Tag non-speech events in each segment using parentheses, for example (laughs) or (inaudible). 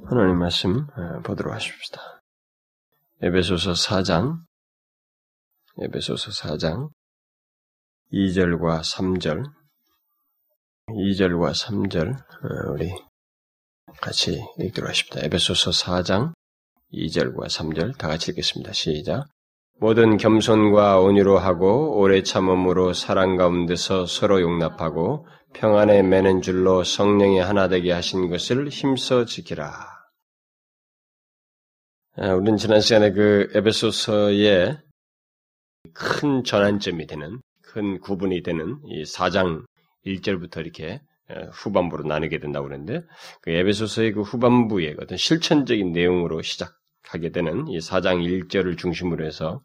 하나님 말씀 보도록 하십시다. 에베소서 4장, 에베소서 4장 2절과 3절, 2절과 3절 우리 같이 읽도록 하십시다. 에베소서 4장 2절과 3절 다 같이 읽겠습니다. 시작. 모든 겸손과 온유로 하고 오래 참음으로 사랑 가운데서 서로 용납하고 평안에 매는 줄로 성령이 하나 되게 하신 것을 힘써 지키라. 아, 우리는 지난 시간에 그 에베소서의 큰 전환점이 되는, 큰 구분이 되는 이 4장 1절부터 이렇게 후반부로 나누게 된다고 그러는데, 그 에베소서의 그 후반부의 어떤 실천적인 내용으로 시작 하게 되는 이 4장 1절을 중심으로 해서,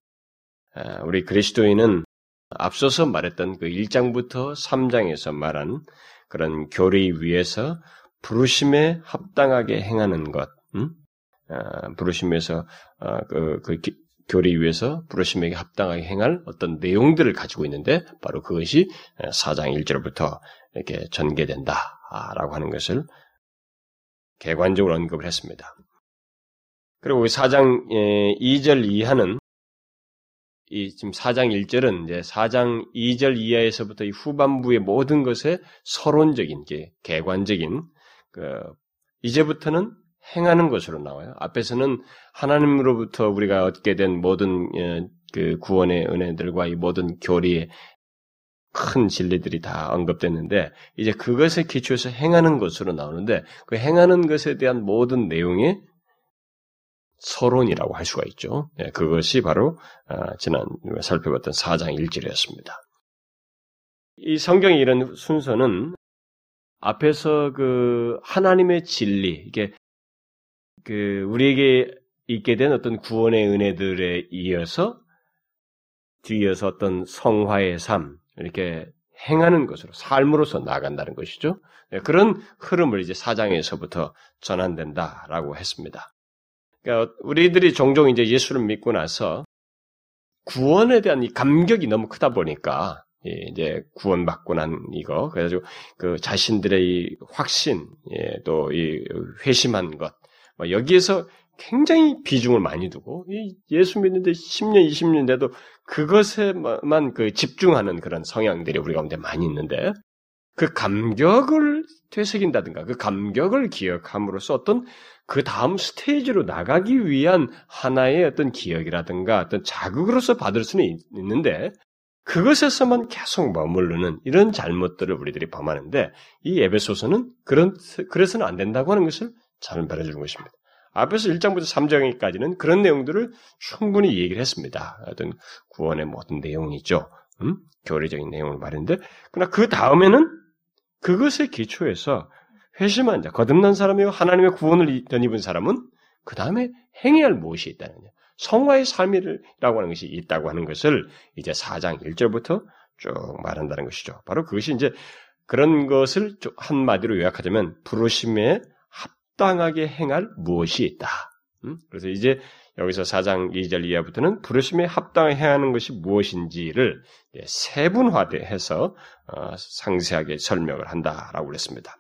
우리 그리스도인은 앞서서 말했던 그 1장부터 3장에서 말한 그런 교리 위에서 부르심에 합당하게 행하는 것, 음? 아, 부르심에서 아, 그, 그 기, 교리 위에서 부르심에게 합당하게 행할 어떤 내용들을 가지고 있는데 바로 그것이 4장 1절부터 이렇게 전개된다라고 하는 것을 개관적으로 언급을 했습니다. 그리고 4장 2절 이하는 이 지금 4장 1절은 이제 4장 2절 이하에서부터 이 후반부의 모든 것에 서론적인 게 개관적인 그 이제부터는 행하는 것으로 나와요. 앞에서는 하나님으로부터 우리가 얻게 된 모든 예, 그 구원의 은혜들과 이 모든 교리의 큰 진리들이 다 언급됐는데 이제 그것에 기초해서 행하는 것으로 나오는데 그 행하는 것에 대한 모든 내용의 서론이라고 할 수가 있죠. 예, 그것이 바로 아, 지난 살펴봤던 4장 1절이었습니다. 이 성경의 이런 순서는 앞에서 그 하나님의 진리, 이게 그 우리에게 있게 된 어떤 구원의 은혜들에 이어서 뒤이어서 어떤 성화의 삶 이렇게 행하는 것으로 삶으로서 나간다는 것이죠. 예, 그런 흐름을 이제 사장에서부터 전환된다라고 했습니다. 그러니까 우리들이 종종 이제 예수를 믿고 나서 구원에 대한 이 감격이 너무 크다 보니까 이제 구원받고 난 이거 그래가지고 그 자신들의 이 확신 예, 또 이 회심한 것뭐 여기에서 굉장히 비중을 많이 두고 예수 믿는데 10년 20년 돼도 그것에만 그 집중하는 그런 성향들이 우리 가운데 많이 있는데 그 감격을 되새긴다든가 그 감격을 기억함으로써 어떤 그 다음 스테이지로 나가기 위한 하나의 어떤 기억이라든가 어떤 자극으로서 받을 수는 있는데 그것에서만 계속 머무르는 이런 잘못들을 우리들이 범하는데 이 에베소서는 그런 그래서는 안 된다고 하는 것을 잘 말해주는 것입니다. 앞에서 1장부터 3장까지는 그런 내용들을 충분히 얘기를 했습니다. 어떤 구원의 모든 내용이죠. 음? 교리적인 내용을 말했는데, 그러나 그 다음에는 그것의 기초에서 회심한 자, 거듭난 사람이고 하나님의 구원을 덧입은 사람은 그 다음에 행해야 할 무엇이 있다는 거예요. 성화의 삶이라고 하는 것이 있다고 하는 것을 이제 4장 1절부터 쭉 말한다는 것이죠. 바로 그것이 이제 그런 것을 한마디로 요약하자면 부르심에 합당하게 행할 무엇이 있다. 음? 그래서 이제 여기서 4장 2절 이하부터는 부르심에 합당하게 행하는 것이 무엇인지를 세분화해서 어, 상세하게 설명을 한다라고 그랬습니다.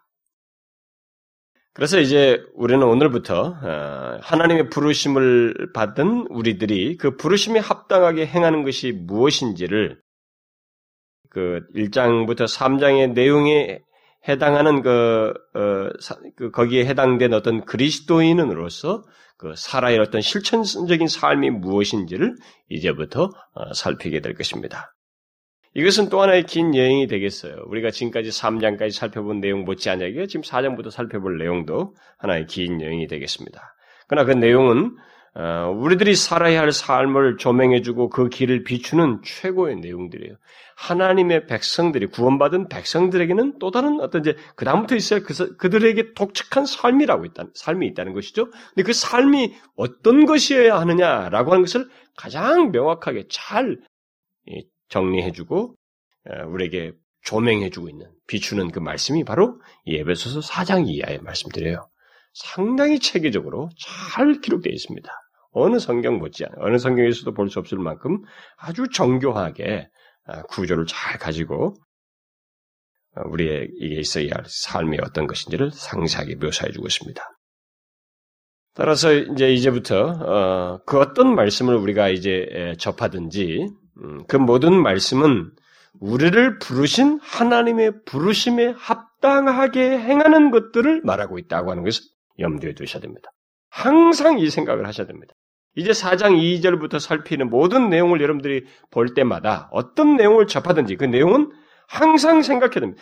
그래서 이제 우리는 오늘부터 어, 하나님의 부르심을 받은 우리들이 그 부르심에 합당하게 행하는 것이 무엇인지를 그 1장부터 3장의 내용에 해당하는 그, 어, 그 거기에 해당된 어떤 그리스도인으로서 그 살아야 어떤 실천적인 삶이 무엇인지를 이제부터 어, 살피게 될 것입니다. 이것은 또 하나의 긴 여행이 되겠어요. 우리가 지금까지 3장까지 살펴본 내용 못지않게 지금 4장부터 살펴볼 내용도 하나의 긴 여행이 되겠습니다. 그러나 그 내용은 어, 우리들이 살아야 할 삶을 조명해주고 그 길을 비추는 최고의 내용들이에요. 하나님의 백성들이 구원받은 백성들에게는 또 다른 어떤 이제 그 다음부터 있어야 그, 그들에게 독특한 삶이라고 있다, 삶이 있다는 것이죠. 근데 그 삶이 어떤 것이어야 하느냐라고 하는 것을 가장 명확하게 잘 정리해주고 우리에게 조명해주고 있는 비추는 그 말씀이 바로 이 에베소서 4장 이하의 말씀들이에요. 상당히 체계적으로 잘 기록되어 있습니다. 어느 성경 못지않아 어느 성경에서도 볼 수 없을 만큼 아주 정교하게 아, 구조를 잘 가지고 우리에게 있어야 할 삶이 어떤 것인지를 상세하게 묘사해 주고 있습니다. 따라서 이제 이제부터 어, 그 어떤 말씀을 우리가 이제 접하든지 음, 그 모든 말씀은 우리를 부르신 하나님의 부르심에 합당하게 행하는 것들을 말하고 있다고 하는 것을 염두에 두셔야 됩니다. 항상 이 생각을 하셔야 됩니다. 이제 4장 2절부터 살피는 모든 내용을 여러분들이 볼 때마다 어떤 내용을 접하든지 그 내용은 항상 생각해야 됩니다.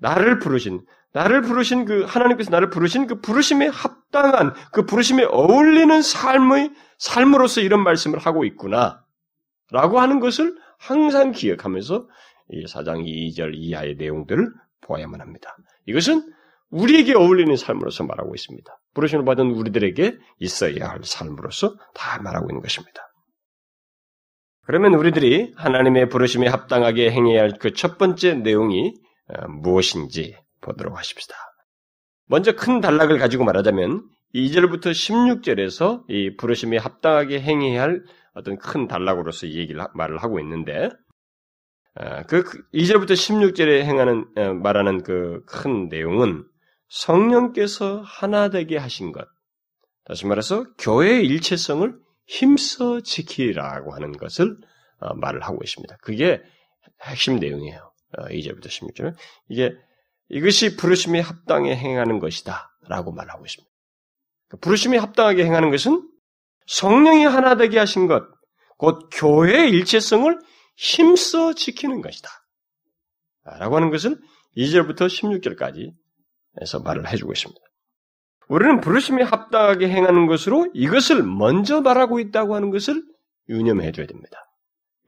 나를 부르신, 나를 부르신 그 하나님께서 나를 부르신 그 부르심에 합당한 그 부르심에 어울리는 삶의 삶으로서 이런 말씀을 하고 있구나. 라고 하는 것을 항상 기억하면서 이 4장 2절 이하의 내용들을 보아야만 합니다. 이것은 우리에게 어울리는 삶으로서 말하고 있습니다. 부르심을 받은 우리들에게 있어야 할 삶으로서 다 말하고 있는 것입니다. 그러면 우리들이 하나님의 부르심에 합당하게 행해야 할 그 첫 번째 내용이 어, 무엇인지 보도록 하십시다. 먼저 큰 단락을 가지고 말하자면 2절부터 16절에서 이 부르심에 합당하게 행해야 할 어떤 큰 단락으로서 얘기를 말을 하고 있는데 어, 그 2절부터 16절에 행하는 어, 말하는 그 큰 내용은 성령께서 하나 되게 하신 것. 다시 말해서 교회의 일체성을 힘써 지키라고 하는 것을 어, 말을 하고 있습니다. 그게 핵심 내용이에요. 2절부터 16절. 이게 이것이 부르심에 합당해 행하는 것이다. 라고 말하고 있습니다. 그 부르심에 합당하게 행하는 것은 성령이 하나 되게 하신 것, 곧 교회의 일체성을 힘써 지키는 것이다. 라고 하는 것을 2절부터 16절까지 해서 말을 해주고 있습니다. 우리는 부르심에 합당하게 행하는 것으로 이것을 먼저 말하고 있다고 하는 것을 유념해 줘야 됩니다.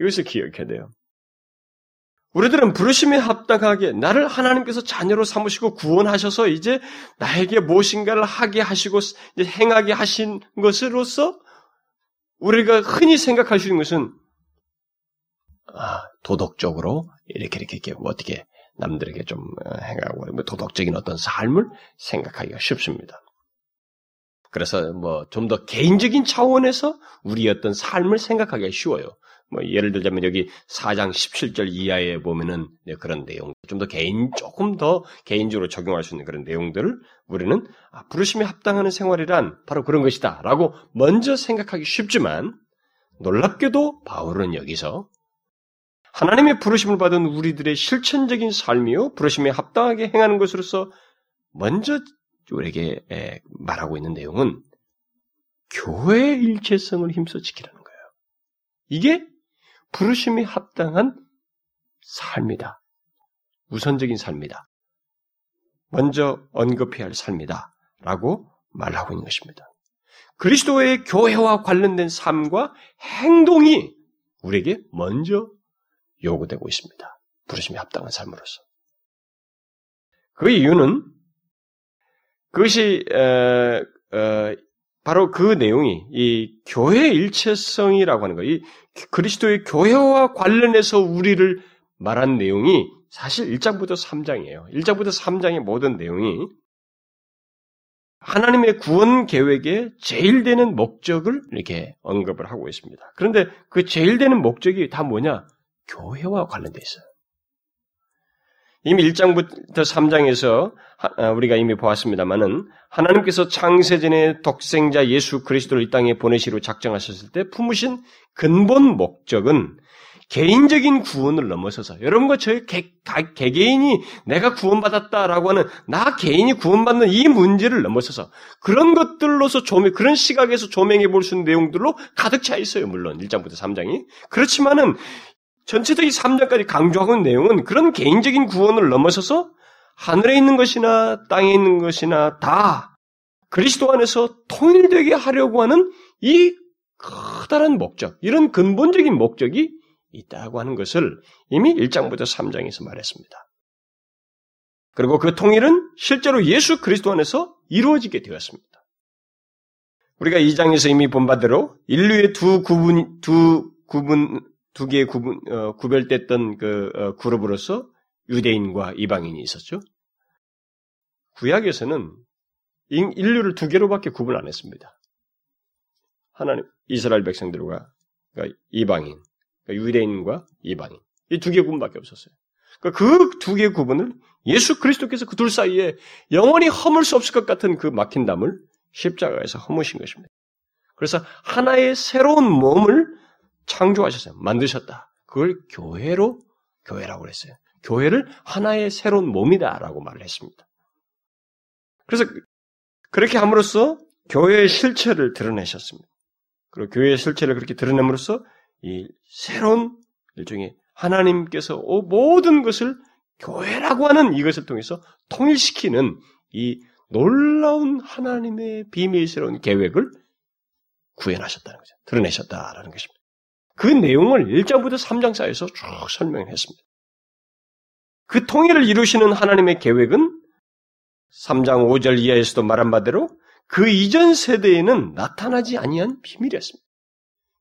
이것을 기억해야 돼요. 우리들은 부르심에 합당하게 나를 하나님께서 자녀로 삼으시고 구원하셔서 이제 나에게 무엇인가를 하게 하시고 행하게 하신 것으로서 우리가 흔히 생각할 수 있는 것은 아, 도덕적으로 이렇게 이렇게, 이렇게 뭐 어떻게 남들에게 좀 어, 행하고 뭐 도덕적인 어떤 삶을 생각하기가 쉽습니다. 그래서 뭐 좀 더 개인적인 차원에서 우리 어떤 삶을 생각하기가 쉬워요. 뭐 예를 들자면 여기 4장 17절 이하에 보면은 네, 그런 내용, 좀 더 개인, 조금 더 개인적으로 적용할 수 있는 그런 내용들을 우리는 아, 부르심에 합당하는 생활이란 바로 그런 것이다 라고 먼저 생각하기 쉽지만 놀랍게도 바울은 여기서 하나님의 부르심을 받은 우리들의 실천적인 삶이요, 부르심에 합당하게 행하는 것으로서 먼저 우리에게 말하고 있는 내용은 교회의 일체성을 힘써 지키라는 거예요. 이게 부르심이 합당한 삶이다. 우선적인 삶이다. 먼저 언급해야 할 삶이다. 라고 말하고 있는 것입니다. 그리스도의 교회와 관련된 삶과 행동이 우리에게 먼저 요구되고 있습니다. 부르심이 합당한 삶으로서. 그 이유는 그것이 바로 그 내용이 이 교회 일체성이라고 하는 거, 이 그리스도의 교회와 관련해서 우리를 말한 내용이 사실 1장부터 3장이에요. 1장부터 3장의 모든 내용이 하나님의 구원 계획의 제일 되는 목적을 이렇게 언급을 하고 있습니다. 그런데 그 제일 되는 목적이 다 뭐냐? 교회와 관련되어 있어요. 이미 1장부터 3장에서 아, 우리가 이미 보았습니다만은 하나님께서 창세전에 독생자 예수 그리스도를 이 땅에 보내시로 작정하셨을 때 품으신 근본 목적은 개인적인 구원을 넘어서서 여러분과 저희 개, 개개인이 내가 구원받았다라고 하는 나 개인이 구원받는 이 문제를 넘어서서 그런 것들로서 조명 그런 시각에서 조명해 볼 수 있는 내용들로 가득 차 있어요 물론. 1장부터 3장이. 그렇지만은 전체적인 3장까지 강조하고 있는 내용은 그런 개인적인 구원을 넘어서서 하늘에 있는 것이나 땅에 있는 것이나 다 그리스도 안에서 통일되게 하려고 하는 이 커다란 목적, 이런 근본적인 목적이 있다고 하는 것을 이미 1장부터 3장에서 말했습니다. 그리고 그 통일은 실제로 예수 그리스도 안에서 이루어지게 되었습니다. 우리가 2장에서 이미 본 바대로 인류의 두 구분, 두 구분, 두 개의 구분, 어, 구별됐던 그 어, 그룹으로서 유대인과 이방인이 있었죠. 구약에서는 인류를 두 개로밖에 구분 안 했습니다. 하나님 이스라엘 백성들과 그러니까 이방인, 그러니까 유대인과 이방인 이 두 개 구분밖에 없었어요. 그두 개의 구분을 예수 그리스도께서 그 둘 사이에 영원히 허물 수 없을 것 같은 그 막힌 담을 십자가에서 허무신 것입니다. 그래서 하나의 새로운 몸을 창조하셨어요. 만드셨다. 그걸 교회로 교회라고 그랬어요. 교회를 하나의 새로운 몸이다라고 말을 했습니다. 그래서 그렇게 함으로써 교회의 실체를 드러내셨습니다. 그리고 교회의 실체를 그렇게 드러냄으로써 이 새로운 일종의 하나님께서 모든 것을 교회라고 하는 이것을 통해서 통일시키는 이 놀라운 하나님의 비밀스러운 계획을 구현하셨다는 거죠. 드러내셨다라는 것입니다. 그 내용을 1장부터 3장 사이에서 쭉 설명했습니다. 그 통일을 이루시는 하나님의 계획은 3장 5절 이하에서도 말한 바대로 그 이전 세대에는 나타나지 아니한 비밀이었습니다.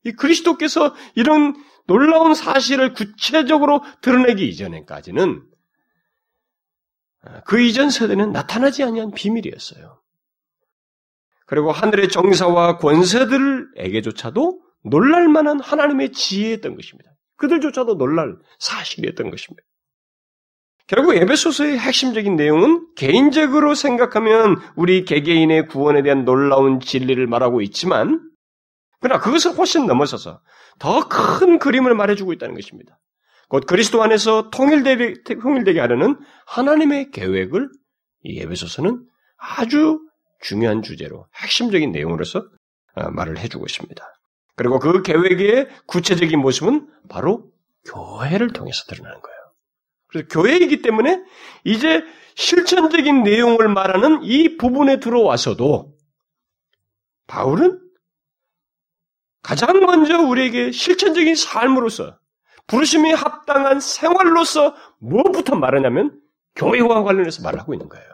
이 그리스도께서 이런 놀라운 사실을 구체적으로 드러내기 이전에까지는 그 이전 세대는 나타나지 아니한 비밀이었어요. 그리고 하늘의 정사와 권세들에게조차도 놀랄만한 하나님의 지혜였던 것입니다. 그들조차도 놀랄 사실이었던 것입니다. 결국 에베소서의 핵심적인 내용은 개인적으로 생각하면 우리 개개인의 구원에 대한 놀라운 진리를 말하고 있지만, 그러나 그것을 훨씬 넘어서서 더 큰 그림을 말해주고 있다는 것입니다. 곧 그리스도 안에서 통일되게, 통일되게 하려는 하나님의 계획을 이 에베소서는 아주 중요한 주제로 핵심적인 내용으로서 어, 말을 해주고 있습니다. 그리고 그 계획의 구체적인 모습은 바로 교회를 통해서 드러나는 거예요. 그래서 교회이기 때문에 이제 실천적인 내용을 말하는 이 부분에 들어와서도 바울은 가장 먼저 우리에게 실천적인 삶으로서 부르심이 합당한 생활로서 무엇부터 말하냐면 교회와 관련해서 말을 하고 있는 거예요.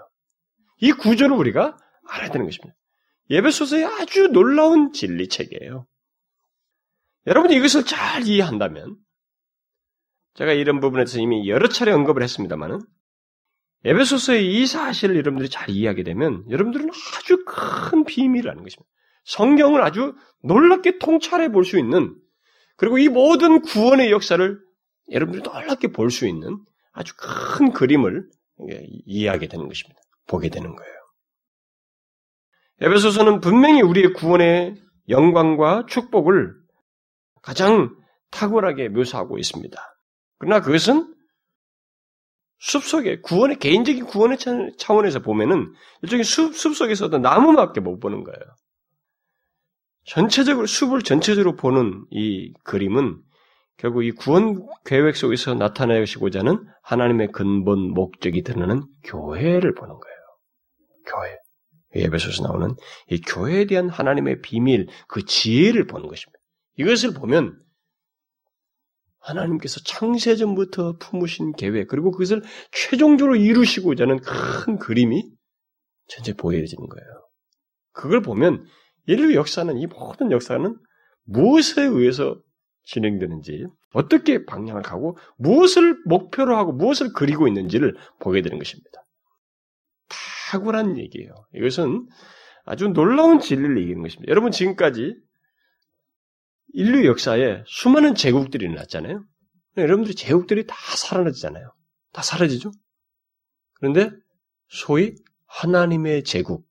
이 구조를 우리가 알아야 되는 것입니다. 예배소서의 아주 놀라운 진리책이에요. 여러분이 이것을 잘 이해한다면 제가 이런 부분에서 이미 여러 차례 언급을 했습니다만은 에베소서의 이 사실을 여러분들이 잘 이해하게 되면 여러분들은 아주 큰 비밀을 아는 것입니다. 성경을 아주 놀랍게 통찰해 볼 수 있는 그리고 이 모든 구원의 역사를 여러분들이 놀랍게 볼 수 있는 아주 큰 그림을 이해하게 되는 것입니다. 보게 되는 거예요. 에베소서는 분명히 우리의 구원의 영광과 축복을 가장 탁월하게 묘사하고 있습니다. 그러나 그것은 숲속에 구원의 개인적인 구원의 차원에서 보면은 일종의 숲, 숲속에서 도 나무밖에 못 보는 거예요. 전체적으로 숲을 전체적으로 보는 이 그림은 결국 이 구원 계획 속에서 나타내시고자 하는 하나님의 근본 목적이 드러나는 교회를 보는 거예요. 교회. 예배소에서 나오는 이 교회에 대한 하나님의 비밀, 그 지혜를 보는 것입니다. 이것을 보면 하나님께서 창세전부터 품으신 계획, 그리고 그것을 최종적으로 이루시고자 하는 큰 그림이 전체 보여지는 거예요. 그걸 보면 인류 역사는, 이 모든 역사는 무엇에 의해서 진행되는지, 어떻게 방향을 가고, 무엇을 목표로 하고, 무엇을 그리고 있는지를 보게 되는 것입니다. 탁월한 얘기예요. 이것은 아주 놀라운 진리를 얘기하는 것입니다. 여러분 지금까지 인류 역사에 수많은 제국들이 일어났잖아요. 여러분들이 제국들이 다 사라지잖아요. 다 사라지죠? 그런데 소위 하나님의 제국,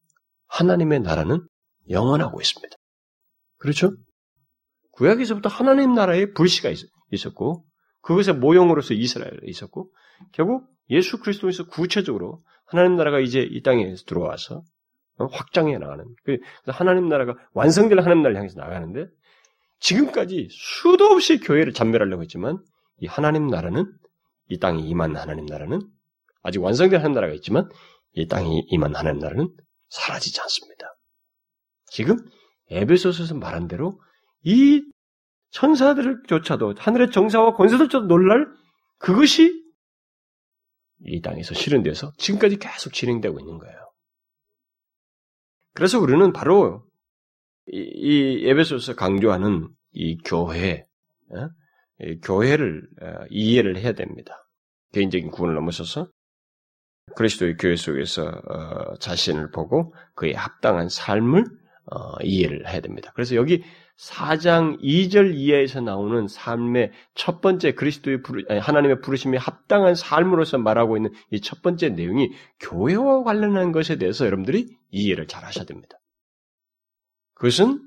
하나님의 나라는 영원하고 있습니다. 그렇죠? 구약에서부터 하나님 나라의 불씨가 있었고, 그것의 모형으로서 이스라엘에 있었고, 결국 예수 그리스도에서 구체적으로 하나님 나라가 이제 이 땅에 들어와서 확장해 나가는, 하나님 나라가 완성될 하나님 나라를 향해서 나가는데, 지금까지 수도 없이 교회를 잔멸하려고 했지만 이 하나님 나라는 이 땅에 임한 하나님 나라는 아직 완성된 하나님 나라가 있지만 이 땅에 임한 하나님 나라는 사라지지 않습니다. 지금 에베소서에서 말한 대로 이 천사들조차도 하늘의 정사와 권세들조차도 놀랄 그것이 이 땅에서 실현돼서 지금까지 계속 진행되고 있는 거예요. 그래서 우리는 바로 이, 이 에베소서 강조하는 이 교회, 어? 이 교회를 어, 이해를 해야 됩니다. 개인적인 구원을 넘어서서 그리스도의 교회 속에서 어, 자신을 보고 그에 합당한 삶을 어, 이해를 해야 됩니다. 그래서 여기 4장 2절 이하에서 나오는 삶의 첫 번째 그리스도의 부르, 아니, 하나님의 부르심에 합당한 삶으로서 말하고 있는 이 첫 번째 내용이 교회와 관련한 것에 대해서 여러분들이 이해를 잘 하셔야 됩니다. 그것은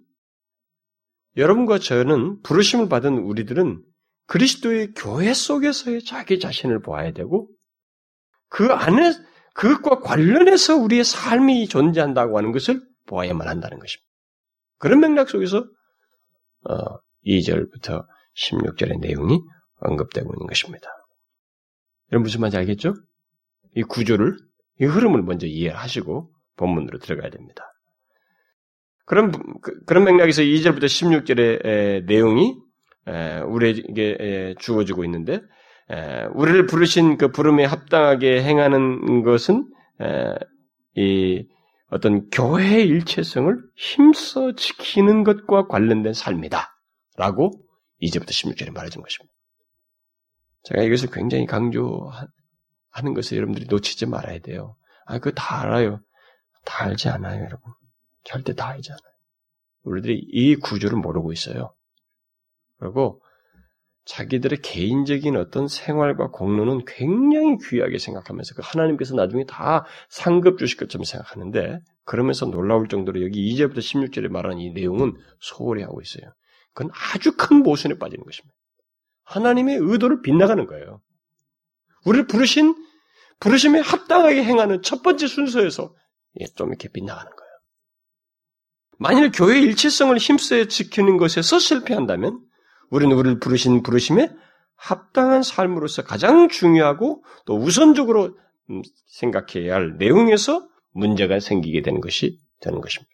여러분과 저는 부르심을 받은 우리들은 그리스도의 교회 속에서의 자기 자신을 보아야 되고 그 안에 그것과 관련해서 우리의 삶이 존재한다고 하는 것을 보아야만 한다는 것입니다. 그런 맥락 속에서 어, 2절부터 16절의 내용이 언급되고 있는 것입니다. 여러분 무슨 말인지 알겠죠? 이 구조를, 이 흐름을 먼저 이해하시고 본문으로 들어가야 됩니다. 그런, 그, 그런 맥락에서 2절부터 16절의 에, 내용이 에, 우리에게 주어지고 있는데, 에, 우리를 부르신 그 부름에 합당하게 행하는 것은 이 어떤 교회의 일체성을 힘써 지키는 것과 관련된 삶이다. 라고 이제부터 16절에 말해준 것입니다. 제가 이것을 굉장히 강조하는 것을 여러분들이 놓치지 말아야 돼요. 아, 그거 다 알아요. 다 알지 않아요, 여러분. 절대 다 알지 않아요. 우리들이 이 구조를 모르고 있어요. 그리고 자기들의 개인적인 어떤 생활과 공로는 굉장히 귀하게 생각하면서 그 하나님께서 나중에 다 상급 주실 것처럼 생각하는데 그러면서 놀라울 정도로 여기 2절부터 16절에 말하는 이 내용은 소홀히 하고 있어요. 그건 아주 큰 모순에 빠지는 것입니다. 하나님의 의도를 빗나가는 거예요. 우리를 부르신 부르심에 합당하게 행하는 첫 번째 순서에서 좀 이렇게 빗나가는 거예요. 만일 교회의 일체성을 힘써 지키는 것에서 실패한다면 우리는 우리를 부르신 부르심에 합당한 삶으로서 가장 중요하고 또 우선적으로 음, 생각해야 할 내용에서 문제가 생기게 되는 것이 되는 것입니다.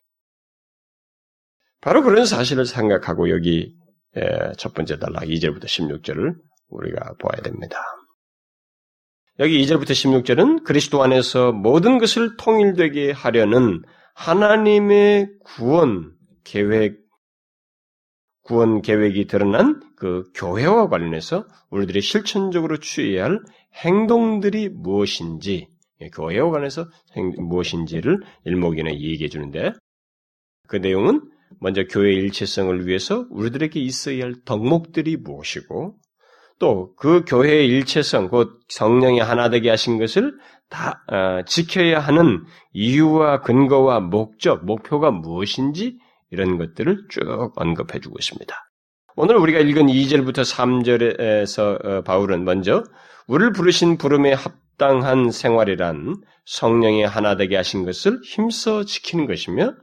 바로 그런 사실을 생각하고 여기 첫 번째 단락 2절부터 16절을 우리가 보아야 됩니다. 여기 2절부터 16절은 그리스도 안에서 모든 것을 통일되게 하려는 하나님의 구원 계획 구원 계획이 드러난 그 교회와 관련해서 우리들이 실천적으로 취해야 할 행동들이 무엇인지, 예, 교회와 관해서 무엇인지를 일목이나 얘기해 주는데, 그 내용은 먼저 교회의 일체성을 위해서 우리들에게 있어야 할 덕목들이 무엇이고, 또 그 교회의 일체성, 곧 성령이 하나 되게 하신 것을 다 어, 지켜야 하는 이유와 근거와 목적, 목표가 무엇인지 이런 것들을 쭉 언급해 주고 있습니다. 오늘 우리가 읽은 2절부터 3절에서 어, 바울은 먼저 우리를 부르신 부름에 합당한 생활이란 성령의 하나 되게 하신 것을 힘써 지키는 것이며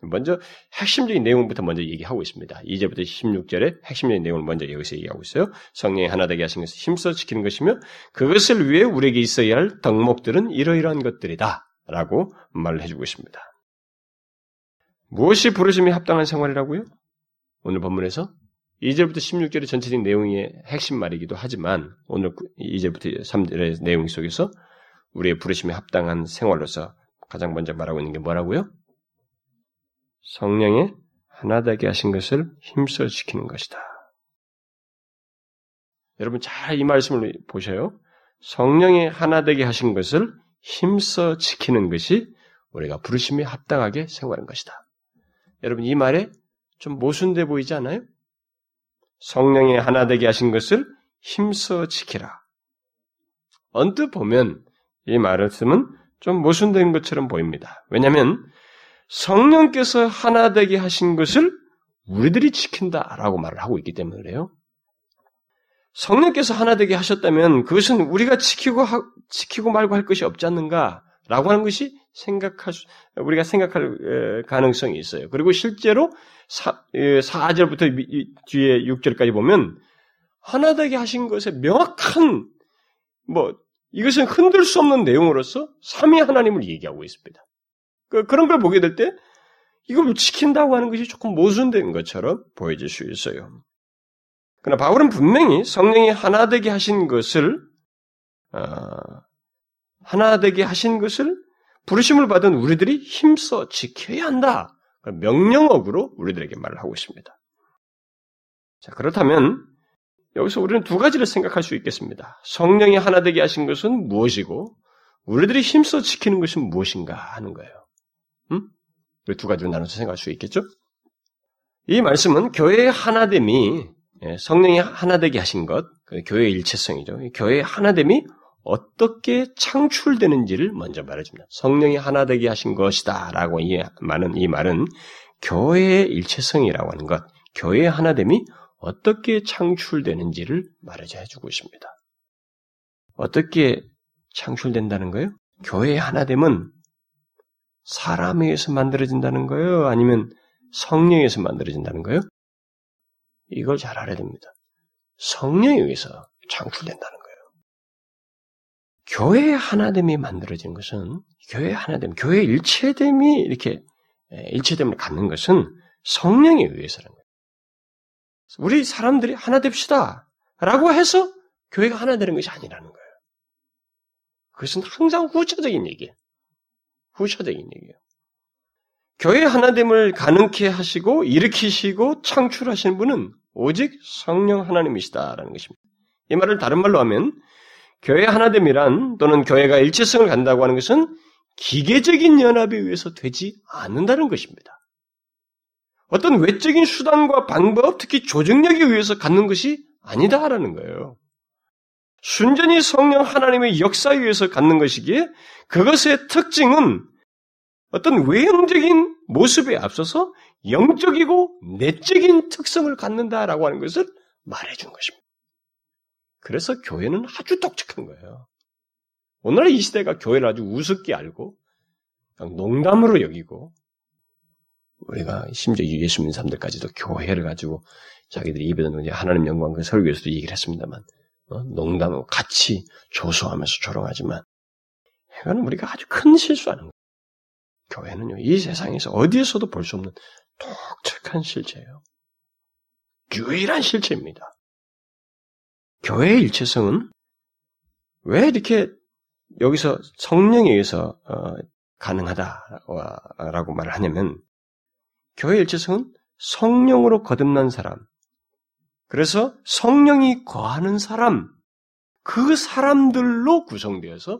먼저 핵심적인 내용부터 먼저 얘기하고 있습니다. 2절부터 16절에 핵심적인 내용을 먼저 여기서 얘기하고 있어요. 성령의 하나 되게 하신 것을 힘써 지키는 것이며 그것을 위해 우리에게 있어야 할 덕목들은 이러이러한 것들이다. 라고 말을 해주고 있습니다. 무엇이 부르심이 합당한 생활이라고요? 오늘 본문에서 2절부터 16절의 전체적인 내용의 핵심 말이기도 하지만 오늘 2절부터 3절의 내용 속에서 우리의 부르심에 합당한 생활로서 가장 먼저 말하고 있는 게 뭐라고요? 성령의 하나 되게 하신 것을 힘써 지키는 것이다. 여러분 잘 이 말씀을 보셔요. 성령의 하나 되게 하신 것을 힘써 지키는 것이 우리가 부르심에 합당하게 생활하는 것이다. 여러분 이 말에 좀 모순돼 보이지 않아요? 성령의 하나 되게 하신 것을 힘써 지키라. 언뜻 보면 이 말씀은 좀 모순된 것처럼 보입니다. 왜냐하면 성령께서 하나 되게 하신 것을 우리들이 지킨다라고 말을 하고 있기 때문에 그래요. 성령께서 하나 되게 하셨다면 그것은 우리가 지키고 하, 지키고 말고 할 것이 없지 않는가라고 하는 것이 생각할 수, 우리가 생각할 가능성이 있어요. 그리고 실제로 4, 4절부터 뒤에 6절까지 보면 하나 되게 하신 것에 명확한 뭐 이것은 흔들 수 없는 내용으로서 삼위 하나님을 얘기하고 있습니다. 그, 그런 걸 보게 될 때 이걸 지킨다고 하는 것이 조금 모순된 것처럼 보여질 수 있어요. 그러나 바울은 분명히 성령이 하나 되게 하신 것을 어, 하나 되게 하신 것을 부르심을 받은 우리들이 힘써 지켜야 한다. 명령어구로 우리들에게 말을 하고 있습니다. 자, 그렇다면 여기서 우리는 두 가지를 생각할 수 있겠습니다. 성령이 하나 되게 하신 것은 무엇이고 우리들이 힘써 지키는 것은 무엇인가 하는 거예요. 음? 두 가지로 나눠서 생각할 수 있겠죠? 이 말씀은 교회의 하나됨이 예, 성령이 하나 되게 하신 것, 그 교회의 일체성이죠. 교회의 하나됨이 어떻게 창출되는지를 먼저 말해줍니다. 성령이 하나 되게 하신 것이다. 라고 이 말은, 이 말은 교회의 일체성이라고 하는 것, 교회의 하나됨이 어떻게 창출되는지를 말해줘 해주고 있습니다. 어떻게 창출된다는 거예요? 교회의 하나됨은 사람에 의해서 만들어진다는 거예요? 아니면 성령에서 만들어진다는 거예요? 이걸 잘 알아야 됩니다. 성령에 의해서 창출된다는 거예요. 교회의 하나됨이 만들어진 것은 교회의 하나됨, 교회의 일체됨이 이렇게 일체됨을 갖는 것은 성령에 의해서라는 거예요. 우리 사람들이 하나 됩시다. 라고 해서 교회가 하나 되는 것이 아니라는 거예요. 그것은 항상 후차적인 얘기예요. 후차적인 얘기예요. 교회 하나됨을 가능케 하시고 일으키시고 창출하신 분은 오직 성령 하나님이시다라는 것입니다. 이 말을 다른 말로 하면 교회 하나됨이란 또는 교회가 일체성을 간다고 하는 것은 기계적인 연합에 의해서 되지 않는다는 것입니다. 어떤 외적인 수단과 방법, 특히 조직력에 의해서 갖는 것이 아니다라는 거예요. 순전히 성령 하나님의 역사에 의해서 갖는 것이기에 그것의 특징은 어떤 외형적인 모습에 앞서서 영적이고 내적인 특성을 갖는다라고 하는 것을 말해준 것입니다. 그래서 교회는 아주 독특한 거예요. 오늘날 이 시대가 교회를 아주 우습게 알고 농담으로 여기고 우리가 심지어 예수 믿는 사람들까지도 교회를 가지고 자기들이 입에서 하나님 영광 그 설교에서도 얘기를 했습니다만 어? 농담하고 같이 조소하면서 조롱하지만 이거는 우리가 아주 큰 실수하는 거예요. 교회는요, 이 세상에서 어디에서도 볼 수 없는 독특한 실체예요. 유일한 실체입니다. 교회의 일체성은 왜 이렇게 여기서 성령에 의해서 어, 가능하다라고 말을 하냐면 교회의 일체성은 성령으로 거듭난 사람, 그래서 성령이 거하는 사람, 그 사람들로 구성되어서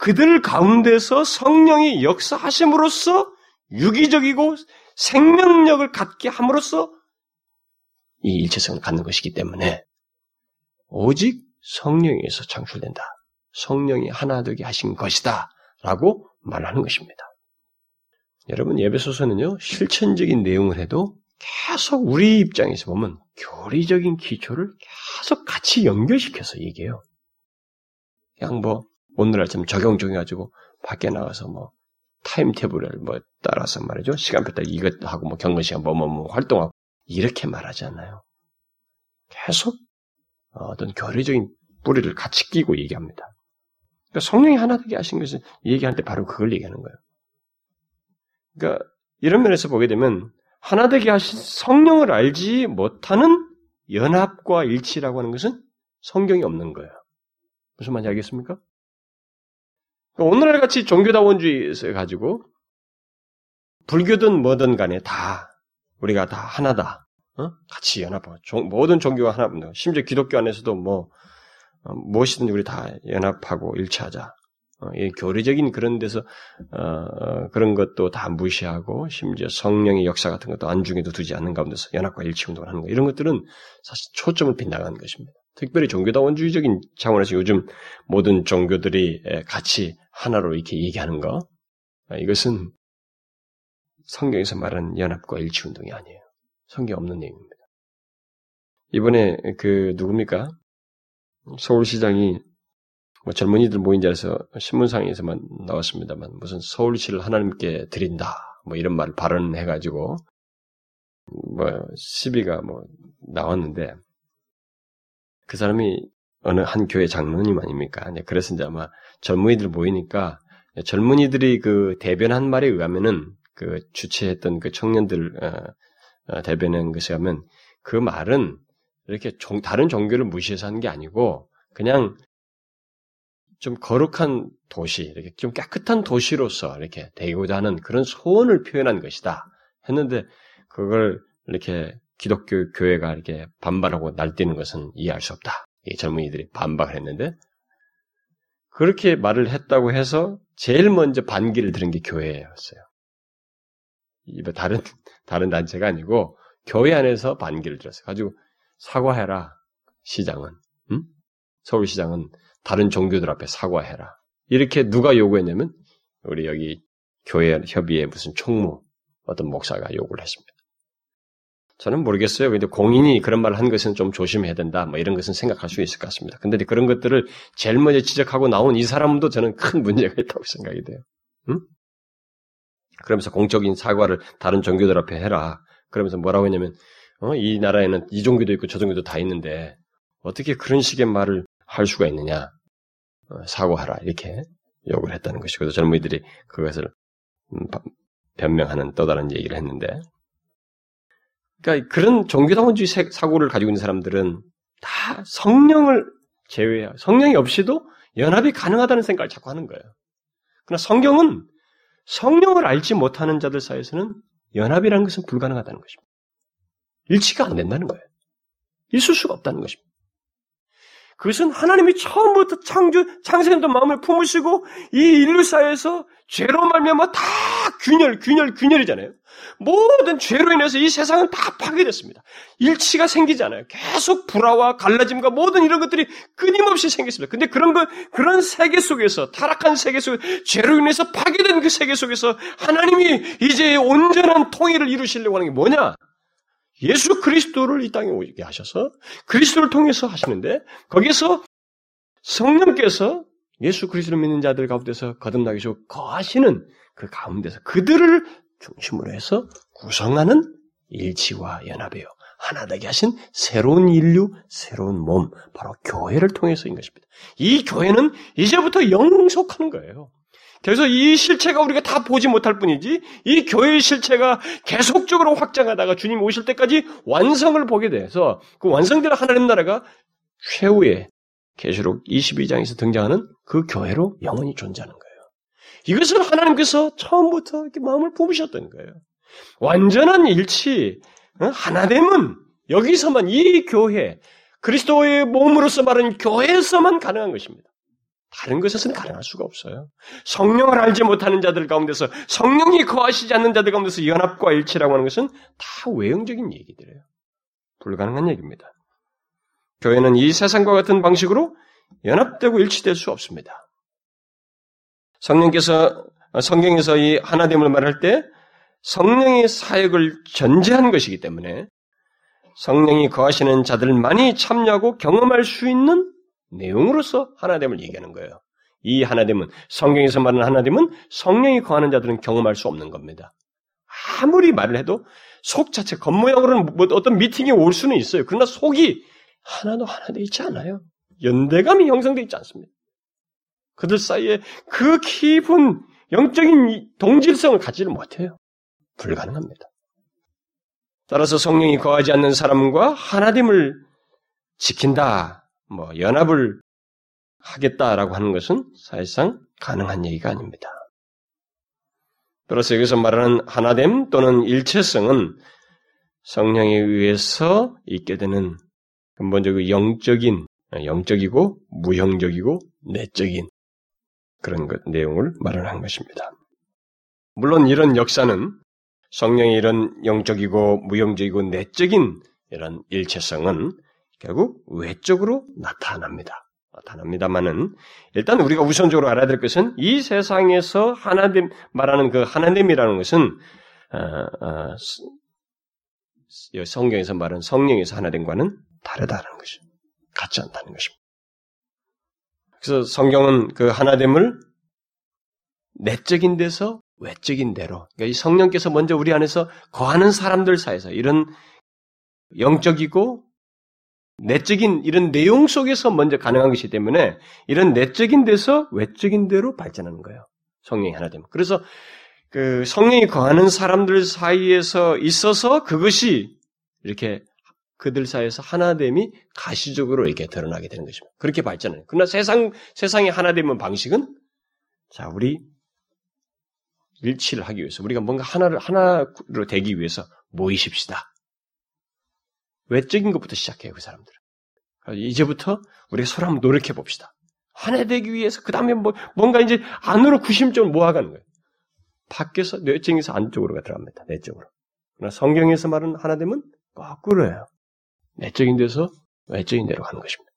그들 가운데서 성령이 역사하심으로써 유기적이고 생명력을 갖게 함으로써 이 일체성을 갖는 것이기 때문에 오직 성령에서 창출된다. 성령이 하나 되게 하신 것이다. 라고 말하는 것입니다. 여러분, 예배소서는요, 실천적인 내용을 해도 계속 우리 입장에서 보면 교리적인 기초를 계속 같이 연결시켜서 얘기해요. 그냥 뭐, 오늘날 좀 적용 중해가지고 밖에 나가서 뭐 타임테이블을 뭐 따라서 말이죠. 시간표 따라 이것 하고 뭐 경건 시간 뭐뭐 뭐, 뭐 활동하고 이렇게 말하지 않나요? 계속 어떤 교리적인 뿌리를 같이 끼고 얘기합니다. 그러니까 성령이 하나 되게 하신 것을 얘기할 때 바로 그걸 얘기하는 거예요. 그러니까 이런 면에서 보게 되면 하나 되게 하신 성령을 알지 못하는 연합과 일치라고 하는 것은 성경이 없는 거예요. 무슨 말인지 알겠습니까? 오늘날 같이 종교다원주의에서 가지고 불교든 뭐든 간에 다 우리가 다 하나다. 어? 같이 연합하고 모든 종교가 하나입니다. 심지어 기독교 안에서도 뭐 어, 무엇이든지 우리 다 연합하고 일치하자. 어, 교리적인 그런 데서 어, 어, 그런 것도 다 무시하고 심지어 성령의 역사 같은 것도 안중에도 두지 않는 가운데서 연합과 일치 운동을 하는 거 이런 것들은 사실 초점을 빗나가는 것입니다. 특별히 종교다원주의적인 차원에서 요즘 모든 종교들이 같이 하나로 이렇게 얘기하는 거, 아, 이것은 성경에서 말하는 연합과 일치 운동이 아니에요. 성경 없는 내용입니다. 이번에 그 누굽니까? 서울시장이 뭐 젊은이들 모인 자리에서 신문상에서만 나왔습니다만 무슨 서울시를 하나님께 드린다 뭐 이런 말을 발언해가지고 뭐 시비가 뭐 나왔는데 그 사람이 어느 한 교회 장로님 아닙니까? 그래서 이제 아마 젊은이들 모이니까 젊은이들이 그 대변한 말에 의하면은 그 주최했던 그 청년들 어, 어, 대변한 것에 하면 그 말은 이렇게 종, 다른 종교를 무시해서 하는 게 아니고 그냥 좀 거룩한 도시, 이렇게 좀 깨끗한 도시로서 이렇게 되고자 하는 그런 소원을 표현한 것이다. 했는데 그걸 이렇게 기독교 교회가 이렇게 반발하고 날뛰는 것은 이해할 수 없다. 이 젊은이들이 반박을 했는데 그렇게 말을 했다고 해서 제일 먼저 반기를 들은 게 교회였어요. 이거 다른 (laughs) 다른 단체가 아니고 교회 안에서 반기를 들었어요. 가지고 사과해라 시장은, 응? 서울시장은 다른 종교들 앞에 사과해라. 이렇게 누가 요구했냐면 우리 여기 교회 협의회 무슨 총무 어떤 목사가 요구를 했습니다. 저는 모르겠어요. 근데 공인이 그런 말을 한 것은 좀 조심해야 된다. 뭐 이런 것은 생각할 수 있을 것 같습니다. 근데 그런 것들을 제일 먼저 지적하고 나온 이 사람도 저는 큰 문제가 있다고 생각이 돼요. 응? 그러면서 공적인 사과를 다른 종교들 앞에 해라. 그러면서 뭐라고 했냐면, 어, 이 나라에는 이 종교도 있고 저 종교도 다 있는데, 어떻게 그런 식의 말을 할 수가 있느냐. 어, 사과하라. 이렇게 요구를 했다는 것이고, 젊은이들이 그것을 음, 변명하는 또 다른 얘기를 했는데, 그러니까 그런 종교다원주의 사고를 가지고 있는 사람들은 다 성령을 제외하고 성령이 없이도 연합이 가능하다는 생각을 자꾸 하는 거예요. 그러나 성경은 성령을 알지 못하는 자들 사이에서는 연합이라는 것은 불가능하다는 것입니다. 일치가 안 된다는 거예요. 있을 수가 없다는 것입니다. 그것은 하나님이 처음부터 창조, 창세했던 마음을 품으시고 이 인류 사회에서 죄로 말미암아 다 균열, 균열, 균열이잖아요. 모든 죄로 인해서 이 세상은 다 파괴됐습니다. 일치가 생기지 않아요. 계속 불화와 갈라짐과 모든 이런 것들이 끊임없이 생겼습니다. 근데 그런 것, 그런 세계 속에서, 타락한 세계 속, 죄로 인해서 파괴된 그 세계 속에서 하나님이 이제 온전한 통일을 이루시려고 하는 게 뭐냐? 예수 그리스도를 이 땅에 오게 하셔서 그리스도를 통해서 하시는데 거기서 성령께서 예수 그리스도를 믿는 자들 가운데서 거듭나게 하 거하시는 그 가운데서 그들을 중심으로 해서 구성하는 일치와 연합이요. 하나 되게 하신 새로운 인류, 새로운 몸, 바로 교회를 통해서인 것입니다. 이 교회는 이제부터 영속하는 거예요. 그래서 이 실체가 우리가 다 보지 못할 뿐이지 이 교회의 실체가 계속적으로 확장하다가 주님 오실 때까지 완성을 보게 돼서 그 완성될 하나님 나라가 최후의 계시록 22장에서 등장하는 그 교회로 영원히 존재하는 거예요. 이것을 하나님께서 처음부터 이렇게 마음을 부으셨던 거예요. 완전한 일치, 하나됨은 여기서만 이 교회, 그리스도의 몸으로서 말하는 교회에서만 가능한 것입니다. 다른 것에서는 가능할 수가 없어요. 성령을 알지 못하는 자들 가운데서 성령이 거하시지 않는 자들 가운데서 연합과 일치라고 하는 것은 다 외형적인 얘기들이에요. 불가능한 얘기입니다. 교회는 이 세상과 같은 방식으로 연합되고 일치될 수 없습니다. 성령께서 성경에서 이 하나됨을 말할 때 성령의 사역을 전제한 것이기 때문에 성령이 거하시는 자들만이 참여하고 경험할 수 있는 내용으로서 하나됨을 얘기하는 거예요. 이 하나됨은 성경에서 말하는 하나됨은 성령이 거하는 자들은 경험할 수 없는 겁니다. 아무리 말을 해도 속 자체 겉모양으로는 뭐 어떤 미팅에 올 수는 있어요. 그러나 속이 하나도 하나 되어 있지 않아요. 연대감이 형성되어 있지 않습니다. 그들 사이에 그 깊은 영적인 동질성을 갖지를 못해요. 불가능합니다. 따라서 성령이 거하지 않는 사람과 하나됨을 지킨다. 뭐 연합을 하겠다라고 하는 것은 사실상 가능한 얘기가 아닙니다. 따라서 여기서 말하는 하나됨 또는 일체성은 성령에 의해서 있게 되는 근본적으로 영적인, 영적이고 무형적이고 내적인 그런 것, 내용을 말하는 것입니다. 물론 이런 역사는 성령의 이런 영적이고 무형적이고 내적인 이런 일체성은 결국 외적으로 나타납니다. 나타납니다만은 일단 우리가 우선적으로 알아야 될 것은 이 세상에서 하나님 말하는 그 하나님이라는 것은 어, 어, 성경에서 말하는 성령에서 하나됨과는 다르다는 것이 같지 않다는 것입니다. 그래서 성경은 그 하나됨을 내적인 데서 외적인 대로 그러니까 이 성령께서 먼저 우리 안에서 거하는 사람들 사이에서 이런 영적이고 내적인 이런 내용 속에서 먼저 가능한 것이기 때문에 이런 내적인 데서 외적인 데로 발전하는 거예요. 성령이 하나 되면. 그래서 그 성령이 거하는 사람들 사이에서 있어서 그것이 이렇게 그들 사이에서 하나됨이 가시적으로 이렇게 드러나게 되는 것입니다. 그렇게 발전해요. 그러나 세상, 세상의 하나됨의 방식은 자, 우리 일치를 하기 위해서 우리가 뭔가 하나를, 하나로 되기 위해서 모이십시다. 외적인 것부터 시작해요, 그 사람들은. 이제부터 우리가 서로 한번 노력해 봅시다. 화내되기 위해서, 그 다음에 뭐, 뭔가 이제 안으로 구심점을 모아가는 거예요. 밖에서, 뇌증에서 안쪽으로 들어갑니다. 내적으로. 그러나 성경에서 말하는 하나됨은 거꾸로예요. 내적인 데서 외적인 데로 가는 것입니다.